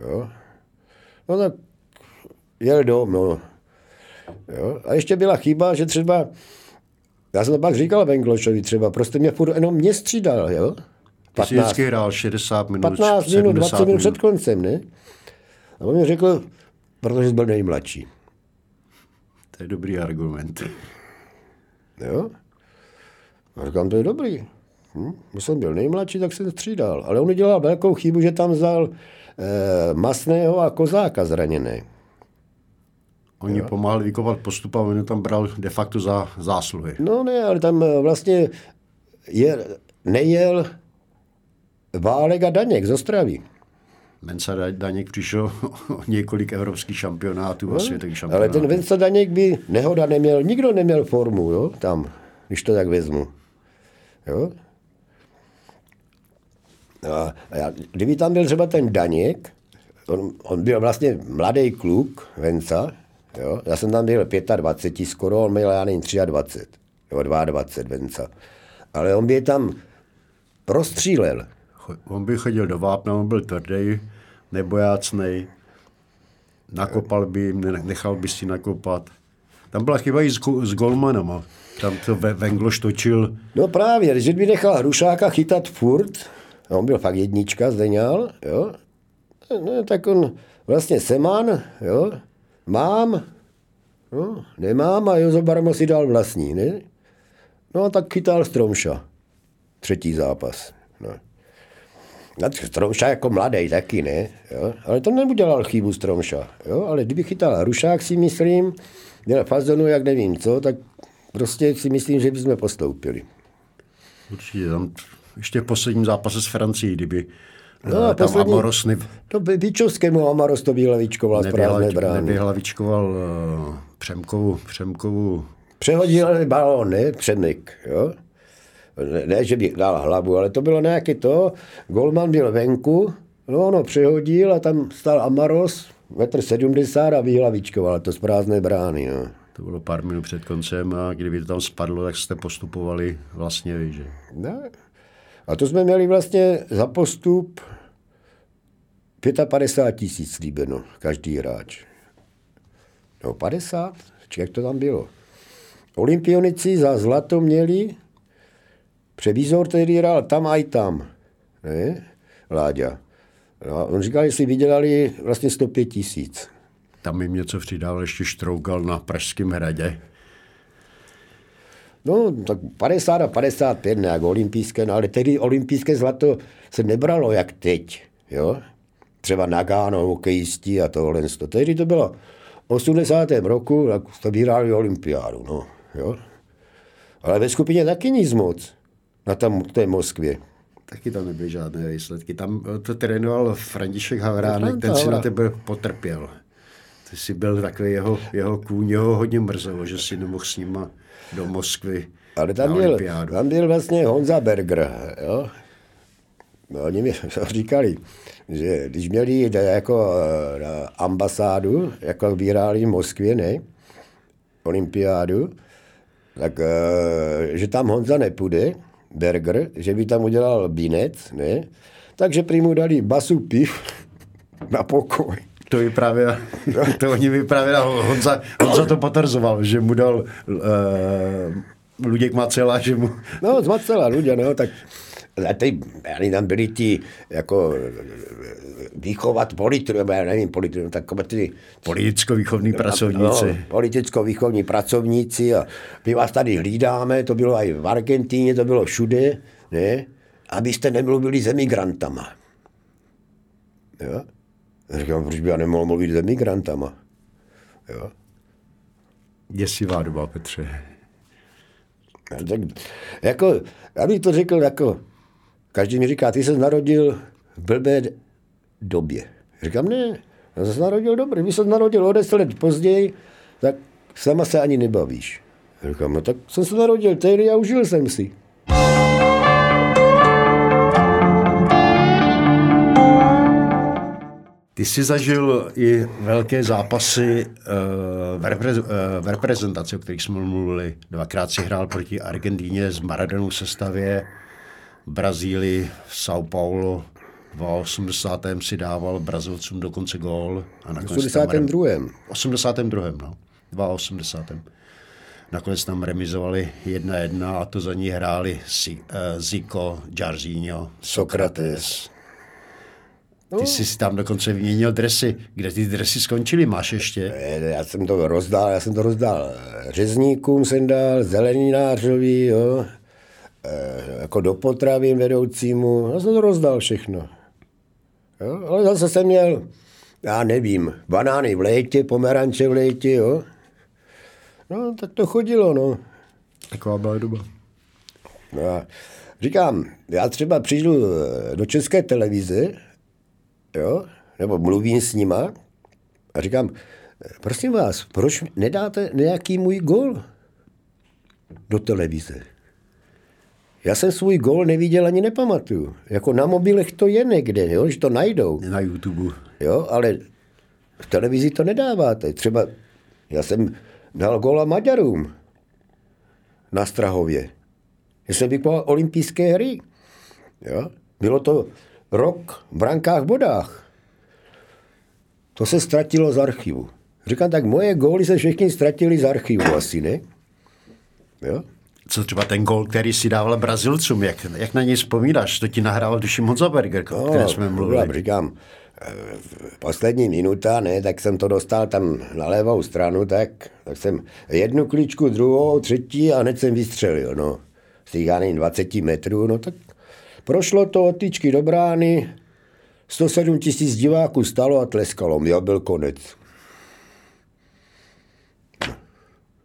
Jo? No tak jel dom, no. Jo? A ještě byla chyba, že třeba, já jsem to pak říkal Venglošovi třeba, prostě mě furt jenom mě střídal, jo? Ty jsi vždycky hrál 60 minut, 15 minut, 70 20 minut před koncem, ne? A on mi řekl, protože jsi byl nejmladší. To je dobrý argument. Jo? A říkám, to je dobrý. Hm? Když jsem byl nejmladší, tak jsem střídal. Ale on udělal velkou chybu, že tam vzal eh, masného a kozáka zraněné. Oni pomáhali vykovat postup a on tam bral de facto za zásluhy. No ne, ale tam eh, vlastně je, nejel Válek a Daněk z Ostravy. Mensa Da- Daněk přišel *laughs* o několik evropských šampionátů a světových Ale šampionátů. ten Venca Daněk by nehoda neměl, nikdo neměl formu, jo, tam, když to tak vezmu. Jo? A, a já, kdyby tam byl třeba ten Daněk, on, on byl vlastně mladý kluk, Venca, jo? já jsem tam byl 25 skoro, on měl, já nevím, 23, jo, 22 Venca. Ale on by je tam prostřílel. On by chodil do vápna, on byl tvrdý, nebojácnej, nakopal by nechal by si nakopat. Tam byla chyba i s, s golmanama. Tam to Ve- Vengloš točil, No právě, že by nechal Hrušáka chytat furt, a on byl fakt jednička, Zdeňal, jo, no, tak on vlastně Seman, jo, mám, no, nemám a Jozo Barmo si dal vlastní, ne? No a tak chytal Stromša, třetí zápas, no. A Stromša jako mladý taky, ne? Jo? Ale to neudělal chybu Stromša. Jo? Ale kdyby chytal Hrušák, si myslím, měl fazonu, jak nevím co, tak prostě si myslím, že bychom postoupili. určitě tam ještě v posledním zápase s Francií, kdyby No, no, a tam poslední- Amoros ne, To by Vyčovskému Amaros to vyhlavičkoval z prázdné brány. nevyhlavičkoval uh, Přemkovu, Přemkovu Přehodil balón, ne? Přemyk, jo? Ne, ne, že by dal hlavu, ale to bylo nějaké to. Golman byl venku, no ono přehodil a tam stál Amaros, metr 70 a vyhlavičkoval to z prázdné brány, no. To bylo pár minut před koncem a kdyby to tam spadlo, tak jste postupovali vlastně vy, že? no. A to jsme měli vlastně za postup 55 tisíc slíbeno, každý hráč. No 50? Či jak to tam bylo? Olympionici za zlato měli, převizor tedy hrál tam a i tam. Ne? Láďa. No, a on říkal, jestli vydělali vlastně 105 tisíc. Tam jim něco přidával ještě Štroukal na Pražském hradě. No, tak 50 a 55 nějak olympijské, no, ale tehdy olympijské zlato se nebralo jak teď, jo. Třeba Nagano, hokejisti a tohle. Tehdy to bylo v 80. roku, tak to vyhráli olympiádu, no, jo. Ale ve skupině taky nic moc, na tam, té Moskvě. Taky tam nebyly žádné výsledky. Tam eh, to trénoval František Havránek, No, ten si na tebe potrpěl. Ty jsi byl takový jeho, jeho kůň, jeho hodně mrzelo, že si nemohl s nima do Moskvy Ale tam byl, tam byl vlastně Honza Berger, jo. No, oni mi *laughs* říkali, že když měli jít jako eh, na ambasádu, jako vyhráli v Moskvě, ne, olympiádu, tak eh, že tam Honza nepůjde, Berger, že by tam udělal binec, ne, takže prý mu dali basu piv *laughs* na pokoj. To vyprávěl, *laughs* to oni vyprávěl, Honza, Honza to potvrzoval, že mu dal uh, Luděk Macela, že mu... No, z Macela, Luděk, no, tak a ty, tam byli ti jako výchovat politru, nebo já nevím, politru, no, takové ty... Politicko-výchovní pracovníci. No, politicko-výchovní pracovníci a my vás tady hlídáme, to bylo i v Argentíně, to bylo všude, ne? abyste nemluvili s emigrantama. Jo? Říkám, proč by já nemohl mluvit s emigrantama? Jo? Děsivá doba, Petře. Tak, jako, abych to řekl jako, každý mi říká, ty se narodil v blbé době. Říkám, ne, já se narodil dobře. Když se narodil o deset let později, tak sama se ani nebavíš. Říkám, no tak jsem se narodil tehdy a užil jsem si. Ty jsi zažil i velké zápasy uh, v, repre- uh, v reprezentaci, o kterých jsme mluvili. Dvakrát si hrál proti Argentíně z Maradonu sestavě, v Brazílii, v São Paulo. V 80. si dával Brazilcům dokonce gól. A v 82. 82. no. 82. Nakonec tam remizovali jedna jedna a to za ní hráli Zico, Jarzinho, Sokrates. Ty no. jsi si tam dokonce vyměnil dresy. Kde ty dresy skončily? Máš ještě? Já jsem to rozdal, já jsem to rozdal řezníkům jsem dal, zeleninářovi, jo, jako do potravin vedoucímu. Já jsem to rozdal všechno. Jo, ale zase jsem měl, já nevím, banány v létě, pomeranče v létě, jo. No, tak to chodilo, no. Taková byla doba. No a říkám, já třeba přijdu do české televize jo, nebo mluvím s nima a říkám, prosím vás, proč nedáte nějaký můj gol do televize? Já jsem svůj gol neviděl ani nepamatuju. Jako na mobilech to je někde, jo, že to najdou. Na YouTube. Jo, ale v televizi to nedáváte. Třeba já jsem dal gola Maďarům na Strahově. Já jsem vykonal olympijské hry. Jo? Bylo to rok v brankách bodách. To se ztratilo z archivu. Říkám, tak moje góly se všichni ztratili z archivu asi, ne? Jo? Co třeba ten gól, který si dával Brazilcům, jak, jak na něj vzpomínáš? To ti nahrával Duši Monzaberger, o no, které jsme mluvili. Říkám, eh, poslední minuta, ne, tak jsem to dostal tam na levou stranu, tak, tak jsem jednu klíčku, druhou, třetí a hned jsem vystřelil, no. Z těch, 20 metrů, no tak Prošlo to od tyčky do brány, 107 tisíc diváků stalo a tleskalo a byl konec.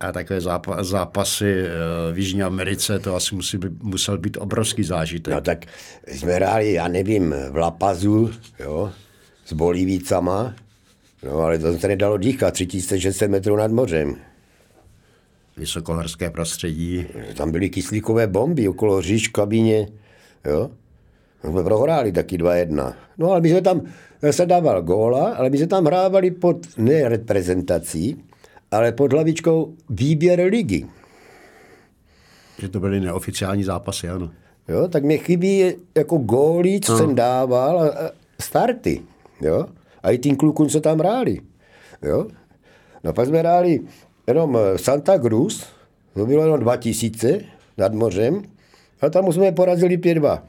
A takové zápasy eh, v Jižní Americe, to asi musí být, musel být obrovský zážitek. No tak jsme hráli, já nevím, v Lapazu, jo, s Bolívícama, no ale to se nedalo dýchat, 3600 metrů nad mořem. Vysokohorské prostředí. Tam byly kyslíkové bomby okolo říš kabině. Jo? My jsme prohráli taky 2-1. No ale my jsme tam, se dával góla, ale my jsme tam hrávali pod ne reprezentací, ale pod hlavičkou výběr ligy. Že to byly neoficiální zápasy, ano. Jo, tak mě chybí jako góly, co no. jsem dával, a starty. Jo? A i tím klukům, co tam hráli. Jo? No pak jsme hráli jenom Santa Cruz, to bylo jenom 2000 nad mořem, a tam jsme porazili 5-2.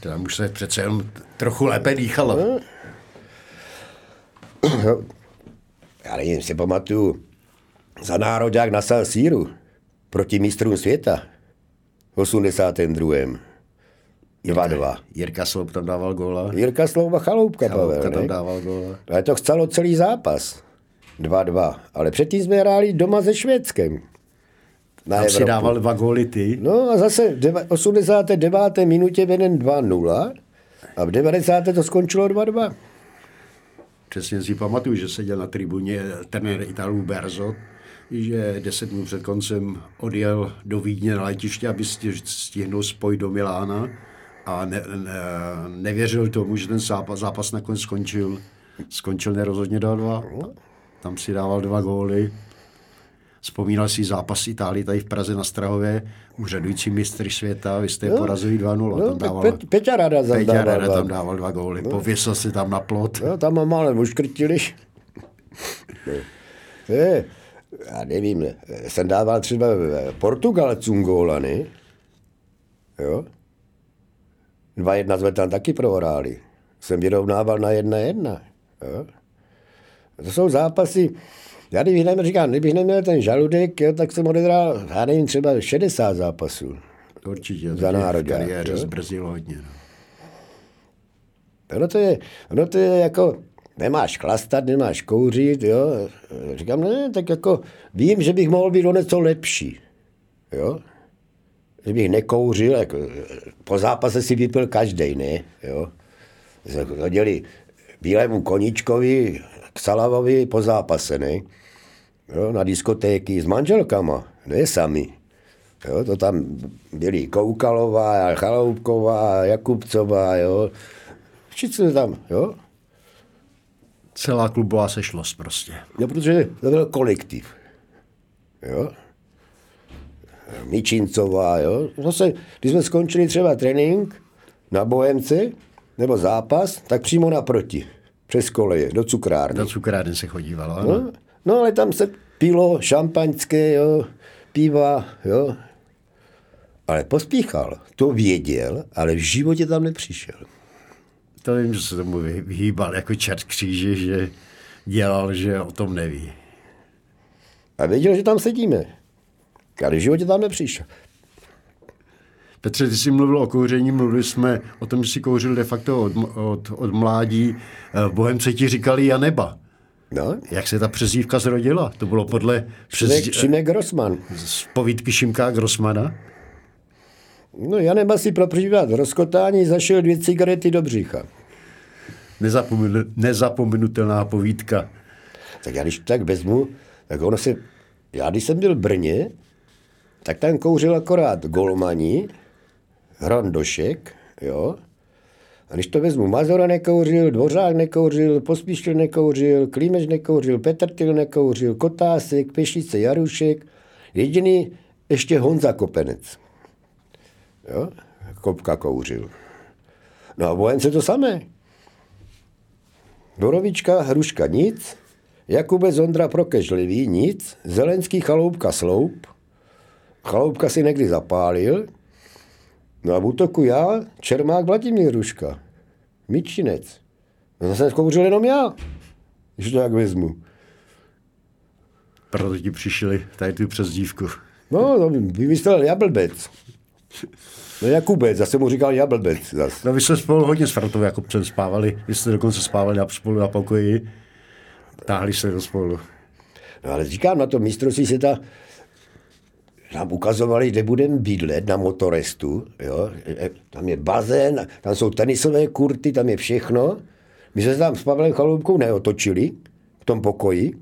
Tam už se přece jenom trochu lépe dýchalo. No. Já nevím, si pamatuju za národák na San Síru proti mistrům světa v 82. 2-2. Jirka Sloup tam dával góla. Jirka Sloup a Chaloupka, Chaloupka Pavel, tam ne? dával góla. Ale to chcelo celý zápas. 2-2. Ale předtím jsme hráli doma se Švédskem na Tam si dával dva góly ty. No a zase v 89. minutě veden 2-0 a v 90. to skončilo 2-2. Přesně si pamatuju, že seděl na tribuně trenér Italů Berzo, že deset minut před koncem odjel do Vídně na letiště, aby stihnul spoj do Milána a ne, ne, nevěřil tomu, že ten zápas, zápas nakonec skončil. Skončil nerozhodně 2-2. Tam si dával dva góly. Vzpomínal si zápas Itálii tady v Praze na Strahově, úřadující mistr světa, vy jste je porazili 2-0. No, tam dával, Pe- Peťa Rada tam Peťa dával Rada dva. tam dával dva góly. Pověsil si tam na plot. No, tam mám málem uškrtili. *laughs* Ne, já nevím, ne. jsem dával třeba Portugalcům góla, ne? Jo? Dva jedna jsme tam taky prohráli. Jsem vyrovnával na jedna jedna. Jo? To jsou zápasy, já kdybych neměl, říkám, kdybych neměl ten žaludek, jo, tak jsem odehrál, já nevím, třeba 60 zápasů. Určitě. Za V kariéře jo? zbrzdil hodně. No. Ono to je, ono to je jako, nemáš chlastat, nemáš kouřit, jo. Říkám, ne, tak jako vím, že bych mohl být o něco lepší, jo. Že bych nekouřil, jako, po zápase si vypil každý, ne, jo. Jsme chodili bílému koníčkovi, k Salavovi po zápase, ne. Jo, na diskotéky s manželkama, ne sami. Jo, to tam byli Koukalová, Chaloupková, Jakubcová, jo. Všichni tam, jo. Celá klubová sešlost prostě. No, protože to byl kolektiv. Jo. Mičincová, jo. Zase, když jsme skončili třeba trénink na Bohemce, nebo zápas, tak přímo naproti, přes koleje, do cukrárny. Do cukrárny se chodívalo, ano. No, no ale tam se pilo šampaňské, jo, piva, jo. Ale pospíchal, to věděl, ale v životě tam nepřišel. To vím, že se tomu vy- vyhýbal jako čert kříže, že dělal, že o tom neví. A věděl, že tam sedíme. Ale v životě tam nepřišel. Petře, ty jsi mluvil o kouření, mluvili jsme o tom, že jsi kouřil de facto od, od, od mládí. Eh, V Bohemce ti říkali Janeba. No, Jak se ta přezdívka zrodila? To bylo podle přes, Šimek Grossman. z povídky Šimka Grossmana. No, Janeba si pro případ rozkotání zašel dvě cigarety do břicha. Nezapomenu, nezapomenutelná povídka. Tak já když tak vezmu, tak ono se... Já když jsem byl v Brně, tak tam kouřil akorát Golmani, Hrandošek, jo. A když to vezmu, Mazora nekouřil, Dvořák nekouřil, Pospíšil nekouřil, Klímeš nekouřil, Petr Tyl nekouřil, Kotásek, Pešice, Jarušek, jediný ještě Honza Kopenec. Jo? Kopka kouřil. No a vojence to samé. Borovička, Hruška nic, Jakube Zondra Prokežlivý nic, Zelenský Chaloupka Sloup, Chaloupka si někdy zapálil, no a v útoku já, Čermák Vladimír Hruška, Mičinec. No jsem kouřil jenom já, když to tak vezmu. Proto ti přišli tady tu přezdívku. No, to vymyslel Jablbec. No Jakubec, zase mu říkal Jablbec. Zas. No vy jste spolu hodně s Fratou Jakubcem spávali. Vy jste dokonce spávali na, spolu na pokoji. Táhli se do spolu. No ale říkám, na to mistrovství světa nám ukazovali, kde budeme bydlet na motorestu. Jo? E, Tam je bazén, tam jsou tenisové kurty, tam je všechno. My jsme se tam s Pavlem Chaloupkou neotočili v tom pokoji,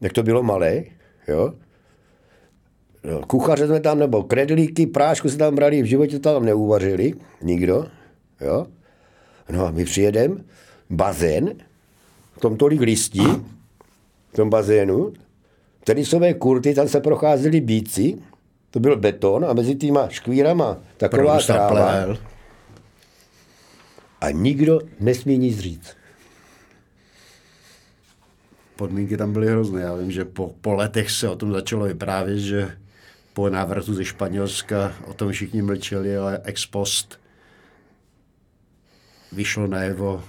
jak to bylo malé. Jo? No, kuchaře jsme tam, nebo kredlíky, prášku se tam brali, v životě to tam neuvařili, nikdo. Jo? No a my přijedeme, bazén, v tom tolik listí, v tom bazénu, tenisové kurty, tam se procházeli bíci, to byl beton a mezi týma škvírama taková tráva a nikdo nesmí nic říct. Podmínky tam byly hrozné. Já vím, že po, po letech se o tom začalo vyprávět, že po návratu ze Španělska o tom všichni mlčeli, ale ex post vyšlo najevo,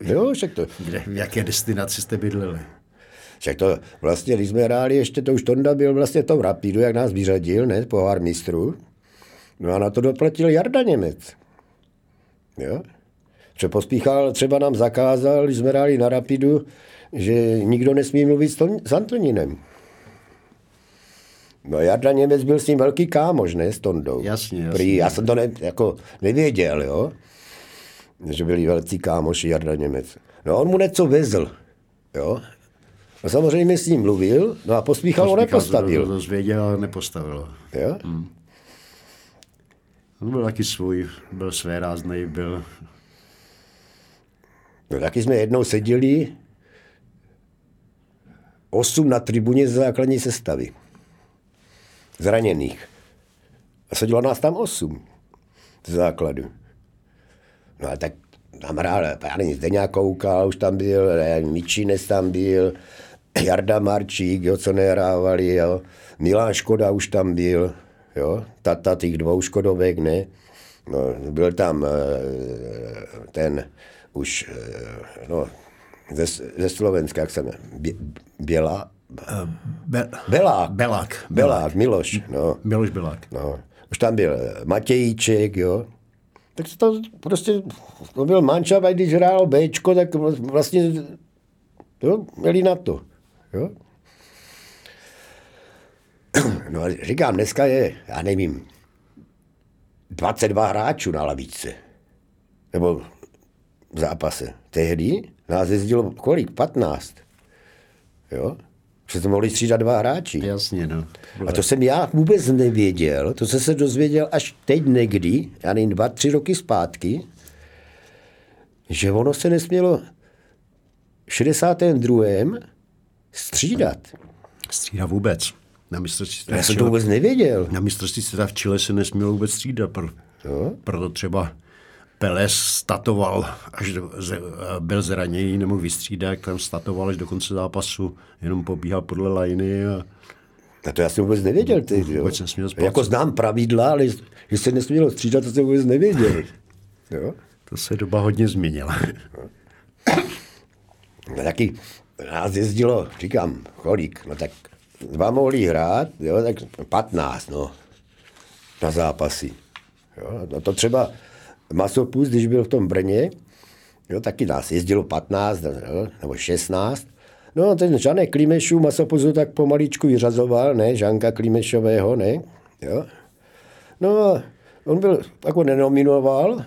Jo, však to, kde, v jaké destinaci jste bydleli. Však to vlastně, když jsme hráli, ještě to už Tonda byl vlastně to v Rapidu, jak nás vyřadil, ne, pohár mistrů. No a na to doplatil Jarda Němec. Jo? Že pospíchal, třeba nám zakázal, když jsme hráli na Rapidu, že nikdo nesmí mluvit s, Ton, s Antoninem. No Jarda Němec byl s ním velký kámoš, ne, s Tondou. Jasně, jasně. Prý, já jsem to ne, jako nevěděl, jo. Že byli velcí kámoši Jarda Němec. No on mu něco vezl, jo. No samozřejmě s ním mluvil, no a pospíchal ho nepostavil. To, zvěděl, ale nepostavil. Jo? On byl taky svůj, byl své ráznej, byl... No taky jsme jednou seděli osm na tribuně z základní sestavy. Zraněných. A sedělo nás tam osm z základu. No a tak tam hrál, já nevím, Zdeňák Koukal už tam byl, Mičines tam byl, Jarda Marčík, jo, co nehrávali, jo. Milan Škoda už tam byl, jo, tata těch dvou Škodovek, ne. No, byl tam eh, ten už, eh, no, ze, ze Slovenska, jak se jmenuje, Bě, Běla, Be- Belák. Belák. Belák, Miloš, no. Miloš Belák. No. Už tam byl Matějíček, jo. Tak to prostě, to byl mančav, a když hrál Bčko, tak vlastně, jo, měli na to, jo. *clears throat* No a říkám, dneska je, já nevím, 22 hráčů na lavičce. Nebo v zápase. Tehdy nás jezdilo kolik? 15. Jo? Že to mohli střídat dva hráči. Jasně, no. A to jsem já vůbec nevěděl, to jsem se dozvěděl až teď někdy, já nevím, dva, tři roky zpátky, že ono se nesmělo v 62. střídat. Střídá vůbec. Na mistrovství Já jsem to vůbec nevěděl. Na mistrovství světa v Chile se nesmělo vůbec střídat, pro, Jo? proto třeba Peles statoval, až do, z, byl zraněný, nemohl vystřídat, tam statoval až do konce zápasu, jenom pobíhal podle lajny a A to já jsem vůbec nevěděl. Ty, jo. Vůbec nesměl spát. Jako znám pravidla, ale že se nesmělo střídat, to jsem vůbec nevěděl. Jo? to se doba hodně změnila. No taky nás jezdilo, říkám, kolik, no tak dva mohli hrát, jo, tak 15, no, na zápasy. Jo, no to třeba Masopus, když byl v tom Brně, jo, taky nás jezdilo 15, jo, nebo 16, No ten Žanek Klimešů Masopusu tak pomaličku vyřazoval, ne, Žanka Klimešového, ne, jo. No on byl, tak ho nenominoval,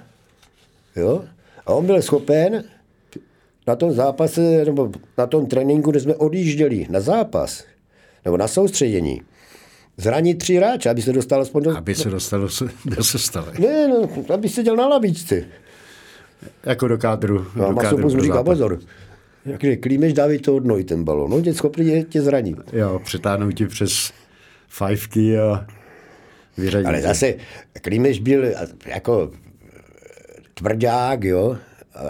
jo, a on byl schopen na tom zápase, nebo na tom tréninku, kde jsme odjížděli na zápas, nebo na soustředění, zranit tři hráče, aby se dostal aspoň do... Aby se dostal do, se- do sestavy. Ne, no, aby seděl na lavičce. Jako do kádru. No, do kádru mu říká, pozor, jak je klímeš, dávej to odnoj ten balon. No, tě schopný je tě zranit. Jo, přetáhnou ti přes fajfky a vyřadit. Ale zase Klímeš byl jako tvrdák, jo. A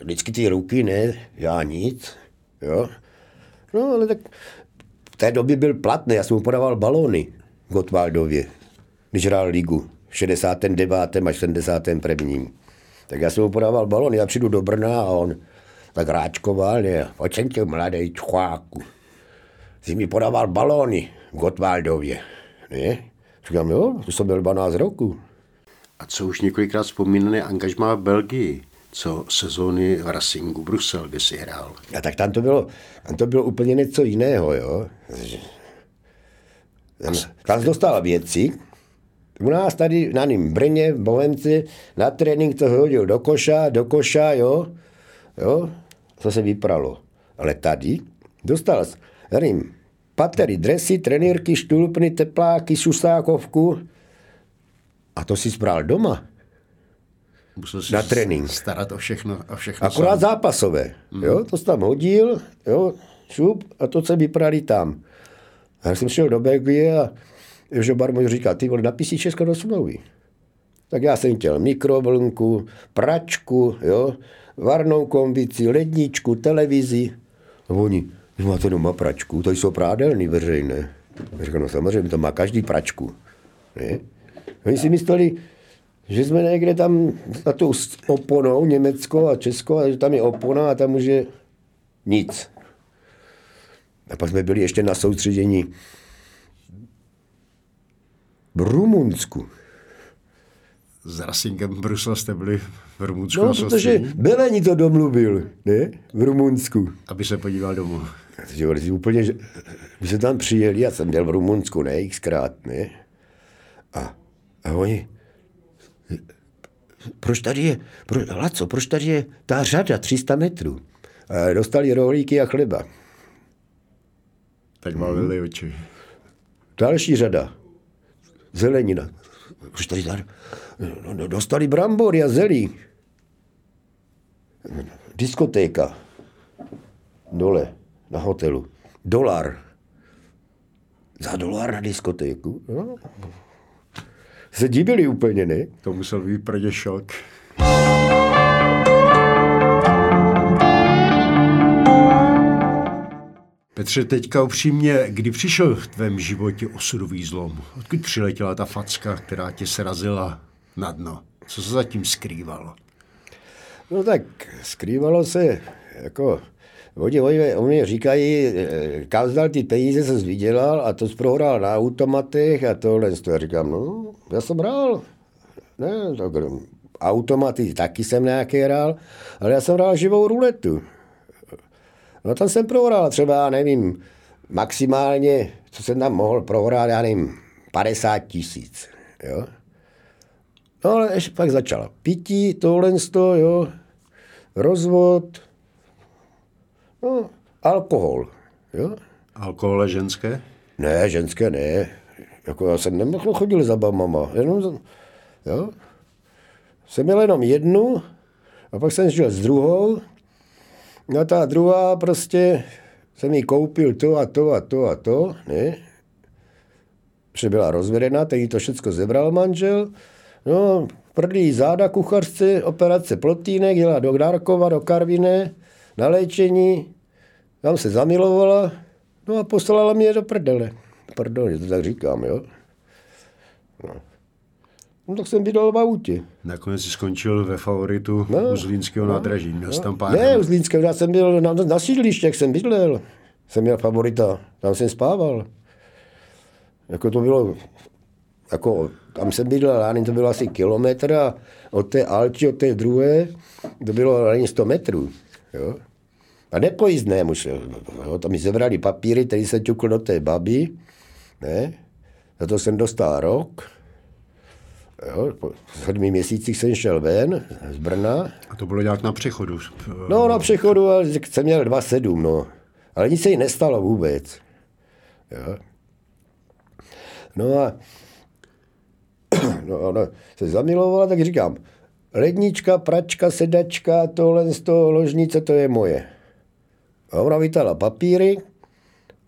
vždycky ty ruky, ne, já nic, jo. No, ale tak v té době byl platný, já jsem mu podával balóny Gotwaldově, když hrál ligu v 69. až 71. Tak já jsem mu podával balóny, já přijdu do Brna a on tak ráčkoval, ne, pojď sem tě, mladý čchváku. Jsi mi podával balóny v Gotwaldově, ne? Říkám, jo, to jsem byl 12 roku. A co už několikrát vzpomínané angažmá v Belgii, co sezóny v Racingu Brusel, kde si hrál. A tak tam to bylo, tam to bylo úplně něco jiného, jo. Tam, tam dostal věci, u nás tady na ním Brně, v Bohemce, na trénink to hodil do koša, do koša, jo, jo, to se vypralo. Ale tady dostal já nevím, patery, dresy, trenýrky, štulpny, tepláky, šusákovku a to si spral doma. Musel si Na trénink. starat o všechno. O všechno Akorát sám. zápasové. Jo, to jsi tam hodil, jo, šup a to se vyprali tam. A já jsem šel do Belgie a Jožo Barmoj říká, ty vole, napiš si Česko do smlouvy. Tak já jsem chtěl mikrovlnku, pračku, jo, varnou kombici, ledničku, televizi. A oni, vy máte doma pračku, to jsou prádelny veřejné. Říkám, no samozřejmě, to má každý pračku. Ne? Oni si mysleli, že jsme někde tam na tou s- oponou, Německo a Česko, a že tam je opona a tam už je nic. A pak jsme byli ještě na soustředění v Rumunsku. S Racingem Brusel jste byli v Rumunsku No, protože Beleni to domluvil, ne? V Rumunsku. aby se podíval domů. Takže úplně, že my jsme tam přijeli, já jsem byl v Rumunsku, ne, xkrát, ne? A, a oni, proč tady je, pro, Laco, proč tady je ta řada 300 metrů? A dostali rohlíky a chleba. Tak valili oči. Další řada, zelenina, už tady, tady no, no, dostali brambory a zelí. Diskotéka. Dole, na hotelu. Dolar. Za dolar na diskotéku? No. Se divili úplně, ne? To musel být prdě šok. Petře, teďka upřímně, kdy přišel v tvém životě osudový zlom? Odkud přiletěla ta facka, která tě srazila na dno? Co se zatím skrývalo? No tak skrývalo se jako Oni, oni, oni říkají, kam zdal ty peníze, jsem vydělal a to prohrál na automatech a tohle. Já říkám, no, já jsem hrál. Ne, tak automaty taky jsem nějaký hrál, ale já jsem hrál živou ruletu. No tam jsem prohrál třeba, nevím, maximálně, co jsem tam mohl prohrát, já nevím, 50 tisíc, jo. No ale ještě pak začala pití, tohle, jo, rozvod, no, alkohol, jo. Alkohol je ženské? Ne, ženské ne. Jako já jsem nemohl chodil za bamama, jenom, jo. Jsem měl jenom jednu, a pak jsem žil s druhou, No ta druhá prostě jsem jí koupil to a to a to a to, ne? Že byla rozvedená, teď to všechno zebral manžel. No, prdlí záda kuchařce, operace plotínek, jela do Dárkova, do Karviné, na léčení. Tam se zamilovala, no a poslala mě do prdele. Pardon, že to tak říkám, jo. No. No tak jsem bydlel v autě. Nakonec jsi skončil ve favoritu no, u Zlínského no, nádraží. Měl no. tam pár... Ne, u Zlínského, já jsem byl na, na jak jsem bydlel. Jsem měl favorita, tam jsem spával. Jako to bylo, jako tam jsem bydlel, já to bylo asi kilometr a od té Alči, od té druhé, to bylo ani 100 metrů. Jo? A nepojízdné musel. Jo? Tam mi zebrali papíry, který se ťukl do té baby. Ne? Za to jsem dostal rok. Jo, po sedmi měsících jsem šel ven z Brna. A to bylo nějak na přechodu? No, na přechodu, ale jsem měl 2,7, no. Ale nic se jí nestalo vůbec. Jo. No a *clears throat* no, no, se zamilovala, tak říkám, lednička, pračka, sedačka, tohle z toho ložnice, to je moje. A ona vytala papíry,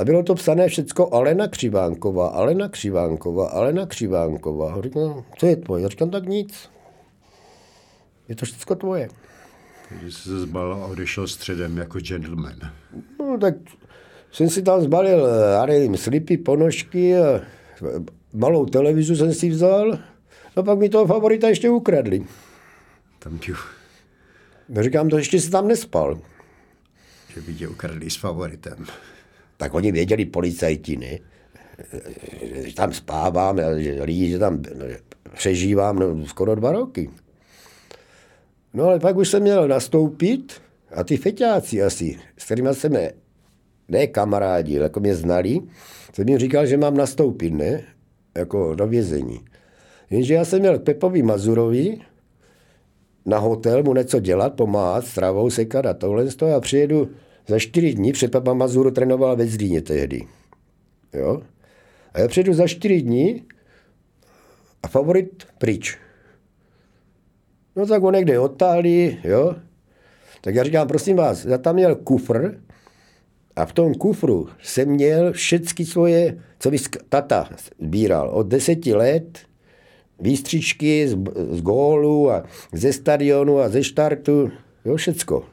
a bylo to psané všecko Alena Křivánková, Alena Křivánková, Alena Křivánková. A říkám, co je tvoje? Říkám, tak nic. Je to všechno tvoje. Takže jsi se zbal a odešel středem jako gentleman. No tak jsem si tam zbalil, já nevím, slipy, ponožky a malou televizu jsem si vzal. A pak mi toho favorita ještě ukradli. Tam ti... Říkám, to ještě si tam nespal. Že by tě ukradli s favoritem tak oni věděli policajti, ne? Že tam spávám, že lidi, že tam přežívám no, skoro dva roky. No ale pak už jsem měl nastoupit a ty feťáci asi, s kterými jsem ne, ne kamarádi, jako mě znali, jsem jim říkal, že mám nastoupit, ne? Jako do vězení. Jenže já jsem měl k Pepovi Mazurovi na hotel mu něco dělat, pomáhat, stravou sekat a tohle a přijedu za čtyři dní před Papa Mazuru trénoval ve Zlíně tehdy. Jo? A já přijedu za čtyři dní a favorit pryč. No tak on někde odtáhli, jo. Tak já říkám, prosím vás, já tam měl kufr a v tom kufru jsem měl všechny svoje, co mi tata sbíral. Od deseti let výstřičky z, z gólu a ze stadionu a ze štartu, jo, všecko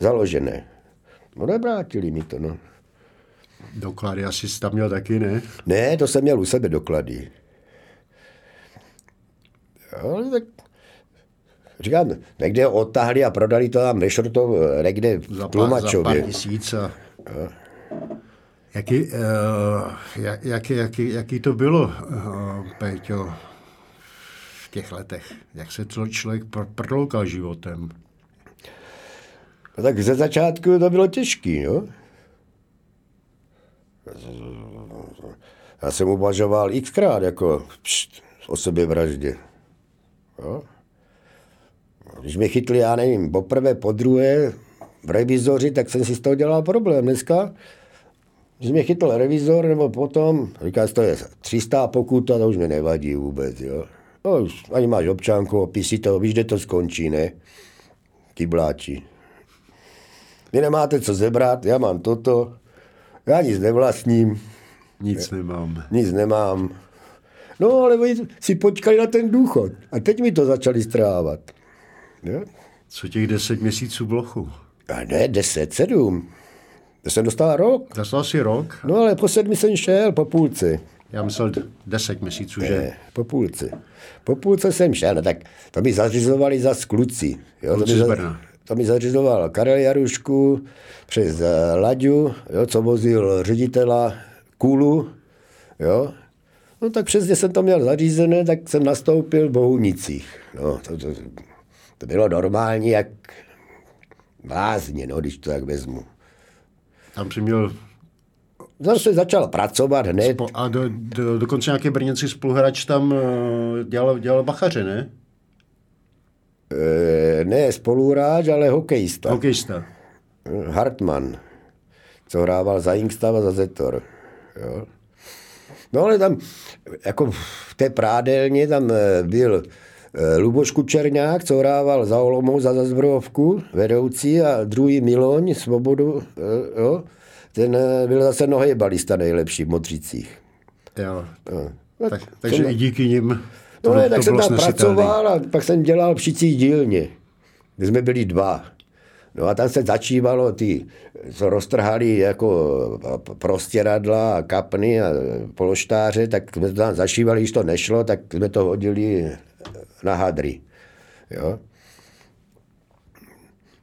založené. No nevrátili mi to, no. Doklady asi tam měl taky, ne? Ne, to jsem měl u sebe doklady. Ale tak říkám, někde odtáhli a prodali to tam Šortov, někde v Tlumačově. Za pár tisíc a... Jaký, uh, jak, jaký, jaký, jaký to bylo, uh, Péťo, těch letech? Jak se člověk prodloukal životem? No tak ze začátku to bylo těžké, jo. Já jsem uvažoval xkrát jako pšt, o sebevraždě. Jo. Když mě chytli, já nevím, poprvé, po druhé v revizoři, tak jsem si z toho dělal problém. Dneska, když mě chytl revizor, nebo potom, říká, to je 300 pokuta, to už mi nevadí vůbec, jo. No, ani máš občánku, opisí to, víš, kde to skončí, ne? Kybláči. Vy nemáte co zebrat, já mám toto, já nic nevlastním. Nic nemám. Nic nemám. No, ale oni si počkali na ten důchod. A teď mi to začali strávat. Ne? Co těch deset měsíců v lochu? A ne, deset, sedm. To jsem dostal rok. Dostal si rok? No ale po sedmi jsem šel, po půlce. Já myslel deset měsíců, že? Ne, po půlce. Po půlce jsem šel, no tak to mi zařizovali za skluci. Jo, to, mi za, to mi zařizoval Karel Jarušku přes eh, Laďu, jo, co vozil ředitela Kulu, jo. No tak přesně jsem to měl zařízené, tak jsem nastoupil v Bohunicích. No, to, to, to bylo normální, jak blázně, no, když to tak vezmu. Tam jsi měl Zase začal pracovat hned. A do, do, dokonce nějaký brněnský spoluhráč tam eh, dělal, dělal bachaře, ne? E, ne spoluhráč, ale hokejista. Hokejista. Hartmann, co hrával za Inkstav a za Zetor. Jo. No ale tam, jako v té prádelně tam eh, byl Luboš Kučerňák, co hrával za Olomou, za Zazbrovku, vedoucí, a druhý Miloň, Svobodu, jo ten eh, byl zase nohejbalista nejlepší v Modřicích. Jo. No. no tak, takže i díky nim to, no, to tak jsem tam pracoval a pak jsem dělal v šicí dílně, kde jsme byli dva. No a tam se začívalo ty, co roztrhali jako prostěradla a kapny a pološtáře, tak jsme to tam zašívali, když to nešlo, tak jsme to hodili na hadry. Jo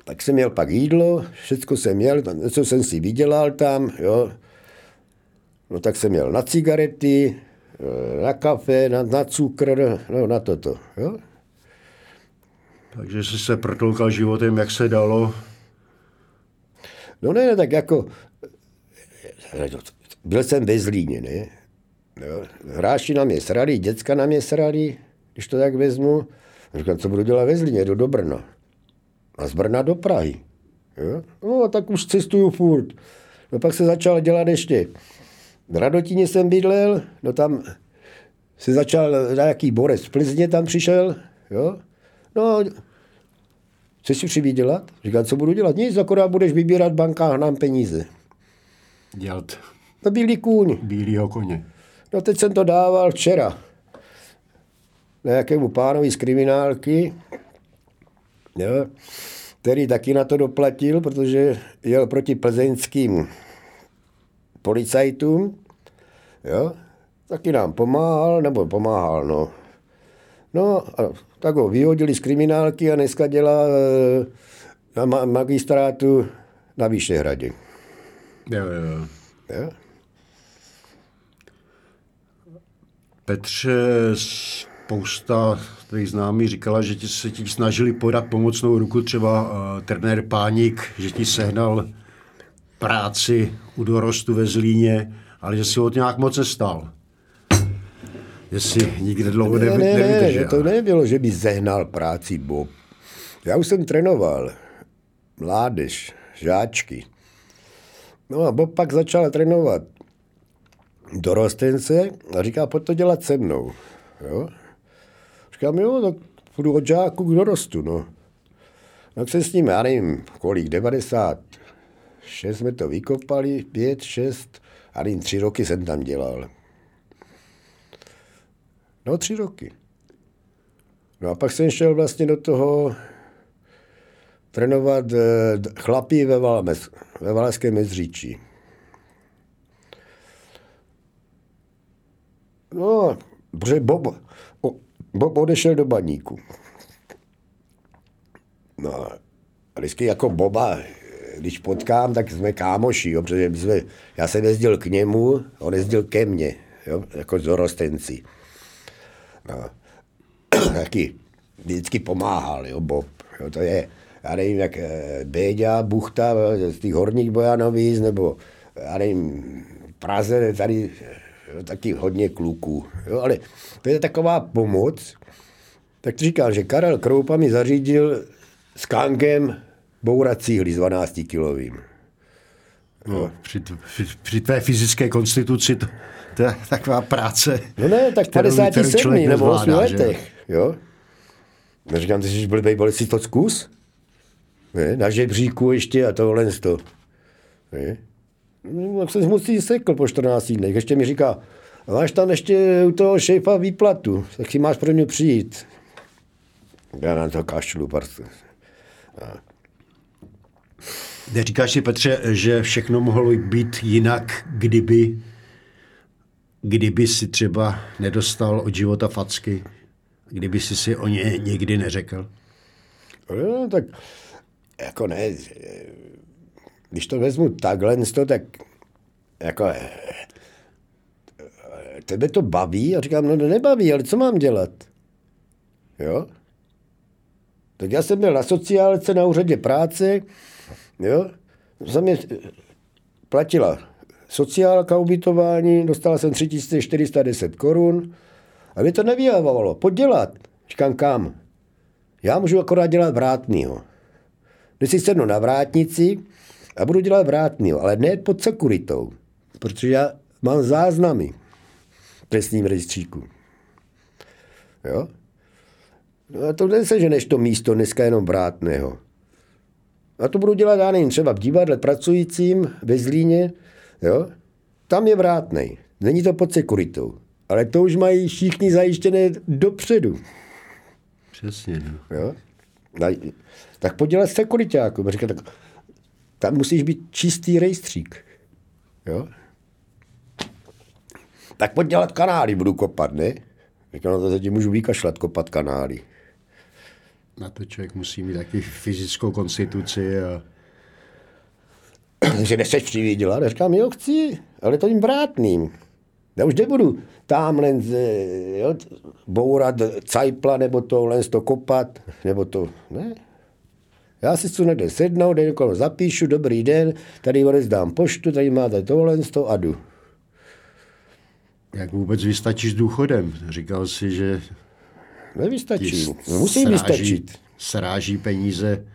tak jsem měl pak jídlo, všechno jsem měl, něco jsem si vydělal tam, jo. No tak jsem měl na cigarety, eh, na kafe, na, na cukr, no na toto, jo. Takže jsi se protloukal životem, jak se dalo? No ne, tak jako, byl jsem ve Zlíně, ne. Jo. Hráči na mě srali, děcka na mě srali, když to tak vezmu. Říkám, co budu dělat ve Zlíně, jdu do Brna. A z Brna do Prahy. Jo? No tak už cestuju furt. No pak se začal dělat ještě. V Radotíně jsem bydlel, no tam se začal nějaký borec v Plzně tam přišel, jo. No, chceš si přivydělat? Říkal, co budu dělat? Nic, akorát budeš vybírat v bankách nám peníze. Dělat. No bílý kůň. Bílýho koně. No teď jsem to dával včera. Nějakému pánovi z kriminálky, jo, který taky na to doplatil, protože jel proti plzeňským policajtům, jo, taky nám pomáhal, nebo pomáhal, no. No, a tak ho vyhodili z kriminálky a dneska dělá e, na magistrátu na Vyšehradě. Jo, jo. jo? Petře, spousta tvých známí říkala, že ti se ti snažili podat pomocnou ruku, třeba uh, trenér Pánik, že ti sehnal práci u dorostu ve Zlíně, ale že si ho nějak moc nestal. Že si nikde dlouho ne, ne, ne, ne, to nebylo, že by zehnal práci Bob. Já už jsem trénoval mládež, žáčky. No a Bob pak začal trénovat dorostence a říká, pojď to dělat se mnou. Jo? Říkám, jo, tak půjdu od žáku k dorostu, no. Tak se s ním, já nevím, kolik, 96 jsme to vykopali, 5, 6, a nevím, tři roky jsem tam dělal. No, tři roky. No a pak jsem šel vlastně do toho trénovat eh, chlapí ve, Valmes, ve Valašském mezříčí. No, protože Bob, Bob odešel do baníku. No, a vždycky jako Boba, když potkám, tak jsme kámoši, jo, protože jsme, já jsem jezdil k němu, on jezdil ke mně, jo, jako zorostenci. No. *clears throat* Taky vždycky pomáhal, jo, Bob. Jo, to je, já nevím, jak eh, Béďa, Buchta z těch horních Bojanovíc, nebo já nevím, Praze, tady jo, taky hodně kluků. Jo, ale to je taková pomoc. Tak to říkám, že Karel Kroupa mi zařídil s kankem bourat cíhly s 12 kilovým. No, při, při tvé fyzické konstituci to, To je taková práce. No ne, tak kterou- kterou 57 člověk nebo 8 nezvládá, že jo? letech, jo. Neříkám, ty jsi byl bejbal, si to zkus? Ne, na žebříku ještě a tohle to. Ne? No, tak se musí sekl po 14 dnech. Ještě mi říká, máš tam ještě u toho šéfa výplatu, tak si máš pro mě přijít. Já na to kašlu, prostě. Neříkáš si, Petře, že všechno mohlo být jinak, kdyby, kdyby si třeba nedostal od života facky, kdyby si si o ně nikdy neřekl? No, tak jako ne, když to vezmu takhle, to, tak jako eh, tebe to baví? A říkám, no nebaví, ale co mám dělat? Jo? Tak já jsem byl na sociálce na úřadě práce, jo? Za mě eh, platila sociálka ubytování, dostala jsem 3410 korun a mě to nevyjávalo. Podělat. Říkám, kam? Já můžu akorát dělat vrátnýho. Když si sednu na vrátnici a budu dělat vrátnýho, ale ne pod sekuritou, protože já mám záznamy v trestním rejstříku. Jo? No a to neseženeš to místo dneska jenom vrátného. A to budu dělat, já nevím, třeba v divadle pracujícím ve Zlíně, jo? Tam je vrátnej. Není to pod sekuritou. Ale to už mají všichni zajištěné dopředu. Přesně, no. Jo? Tak podělat sekuritáku. Říká, tak tam musíš být čistý rejstřík. Jo? Tak podělat kanály budu kopat, ne? Říkám, no to se ti můžu vykašlat kopat kanály. Na to člověk musí mít taky fyzickou konstituci a že nechceš přivydělat. Já říkám, jo, chci, ale to jim vrátným. Já už nebudu tamhle eh, jo, bourat cajpla, nebo tohle to kopat, nebo to, ne. Já si chci někde sednout, kde někoho zapíšu, dobrý den, tady odezdám poštu, tady máte tohle to a jdu. jak vůbec vystačíš s důchodem? Říkal si, že Nevystačí. Musí sráží- vystačit. Sráží peníze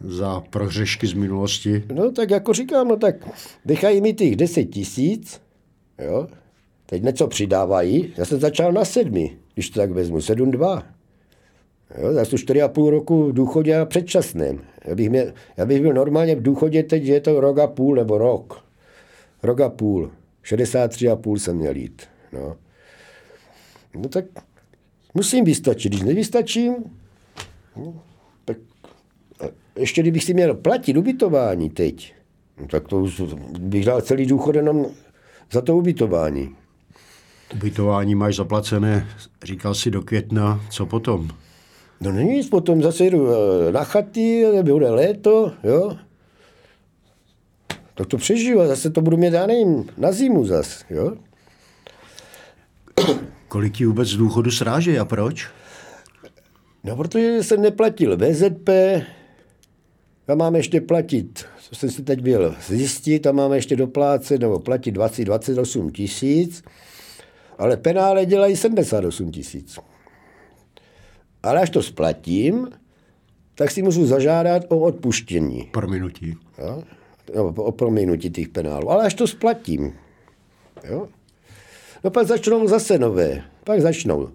za prohřešky z minulosti. No tak jako říkám, no tak dechají mi těch 10 tisíc, jo, teď něco přidávají, já jsem začal na sedmi, když to tak vezmu, sedm dva. Jo, já jsem čtyři a půl roku v důchodě a předčasném. Já bych, měl, já bych byl normálně v důchodě teď, je to rok a půl nebo rok. Rok a půl. 63 a půl jsem měl jít. No. no tak musím vystačit. Když nevystačím, no, tak ještě kdybych si měl platit ubytování teď, no, tak to bych dal celý důchod jenom za to ubytování. Ubytování máš zaplacené, říkal si do května, co potom? No nic, potom zase jdu eh, na chaty, bude léto, jo. Tak to přežiju a zase to budu mít, já nevím, na zimu zas, jo. *coughs* Kolik ti vůbec z důchodu sráží a proč? No, protože jsem neplatil VZP, já mám ještě platit, co jsem si teď byl zjistit, a mám ještě doplácet nebo platit 20, 28 tisíc, ale penále dělají 78 tisíc. Ale až to splatím, tak si můžu zažádat o odpuštění. Prominutí. Jo? No, o prominutí těch penálů. Ale až to splatím. Jo? No pak začnou zase nové. Pak začnou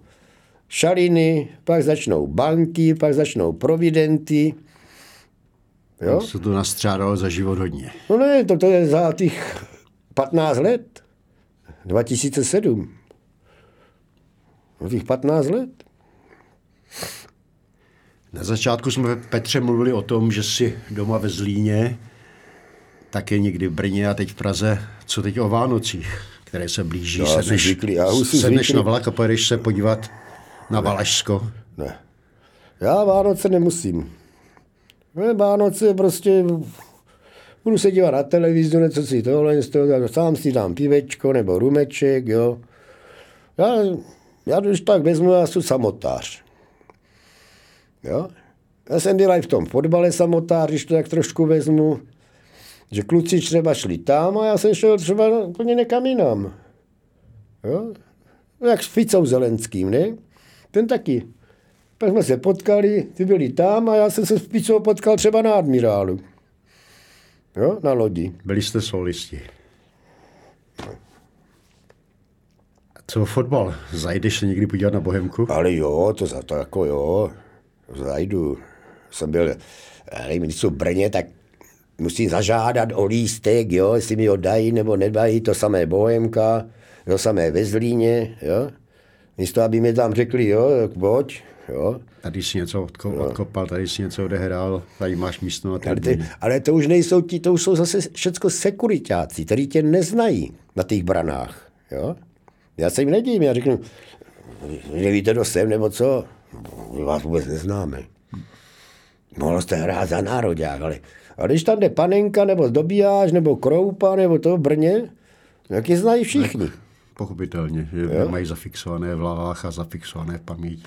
šaliny, pak začnou banky, pak začnou providenty. Jo? Se to nastřádalo za život hodně. No ne, to, to je za těch 15 let. 2007. No těch 15 let. Na začátku jsme Petře mluvili o tom, že jsi doma ve Zlíně, také někdy v Brně a teď v Praze. Co teď o Vánocích, které se blíží? Já jsem sedneš, zvyklý, já už sedneš na vlak a pojedeš se podívat na Valašsko. Ne. Já Vánoce nemusím. Ne, Vánoce prostě budu se dívat na televizi, něco si tohle, z toho, sám si dám pivečko nebo rumeček, jo. Já, já když tak vezmu, já jsem samotář. Jo. Já jsem byl i v tom fotbale samotář, když to tak trošku vezmu, že kluci třeba šli tam a já jsem šel třeba úplně někam jinam. Jo? No, Jak s Ficou Zelenským, ne? Ten taky. Pak jsme se potkali, ty byli tam a já jsem se s Ficou potkal třeba na admirálu. Jo, na lodi. Byli jste solisti. Co fotbal? Zajdeš se někdy podívat na Bohemku? Ale jo, to za to jako jo, zajdu. Jsem byl, nevím, když jsou v Brně, tak musím zažádat o lístek, jo, jestli mi ho dají nebo nedají, to samé Bohemka, to samé ve Zlíně, jo. Místo, aby mi tam řekli, jo, pojď, jo. Tady si něco odko- odkopal, tady si něco odehrál, tady máš místo na ale, ty, ale to už nejsou ti, to už jsou zase všecko sekuritáci, kteří tě neznají na těch branách, jo. Já se jim nedím, já řeknu, nevíte, kdo jsem, nebo co? My vás vůbec neznáme. Mohl jste hrát za národák, ale a když tam jde panenka, nebo dobíjáš, nebo kroupa, nebo to v Brně, tak je znají všichni. Pochopitelně, že jo? mají zafixované v hlavách a zafixované v paměti.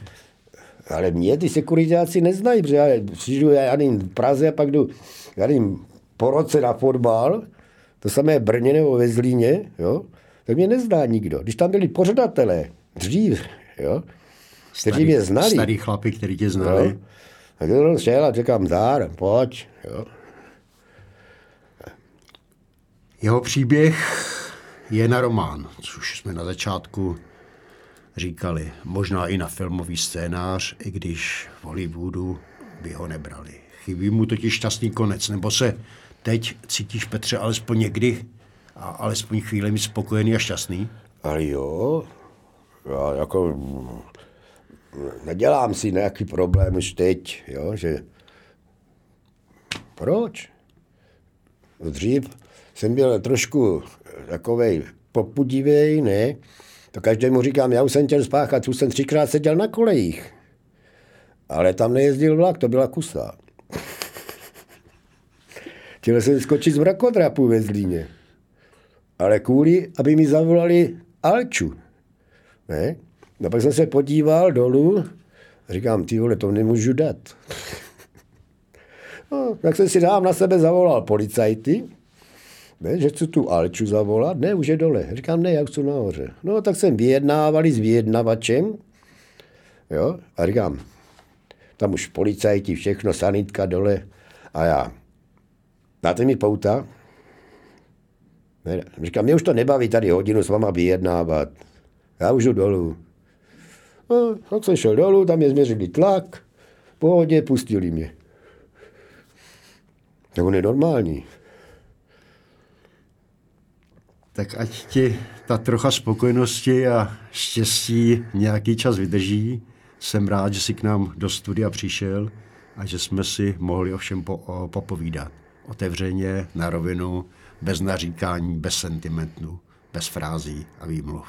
Ale mě ty sekuritáci neznají, protože já přijdu, já nevím, v Praze a pak jdu, já nevím, po roce na fotbal, to samé Brně nebo ve Zlíně, jo, tak mě nezná nikdo. Když tam byli pořadatelé, dřív, jo, kteří mě znali. Starý chlapi, kteří tě znali. Jo, tak to šel a říkám, zár, pojď, jo. Jeho příběh je na román, což jsme na začátku říkali. Možná i na filmový scénář, i když v Hollywoodu by ho nebrali. Chybí mu totiž šťastný konec, nebo se teď cítíš, Petře, alespoň někdy a alespoň chvíli spokojený a šťastný? Ale jo, já jako nedělám si nějaký problém už teď, jo, že proč? Dřív jsem byl trošku takovej popudivý, ne? To každému říkám, já už jsem chtěl spáchat, už jsem třikrát seděl na kolejích. Ale tam nejezdil vlak, to byla kusa. *laughs* Chtěl jsem skočit z mrakodrapu ve Zlíně. Ale kvůli, aby mi zavolali Alču. Ne? No pak jsem se podíval dolů říkám, ty vole, to nemůžu dát. no, tak jsem si dám na sebe zavolal policajty, ne, že chci tu Alču zavolat, ne, už je dole. Říkám, ne, já chci nahoře. No, tak jsem vyjednávali s vyjednavačem, jo, a říkám, tam už policajti, všechno, sanitka dole, a já, dáte mi pouta? Ne, říkám, mě už to nebaví tady hodinu s váma vyjednávat. Já už jdu dolů. No, tak jsem šel dolů, tam je změřili tlak, v pohodě, pustili mě. To on je normální tak ať ti ta trocha spokojenosti a štěstí nějaký čas vydrží. Jsem rád, že jsi k nám do studia přišel a že jsme si mohli ovšem po, o, popovídat. Otevřeně, na rovinu, bez naříkání, bez sentimentů, bez frází a výmluv.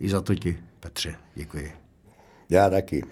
I za to ti, Petře, děkuji. Obrigado aqui.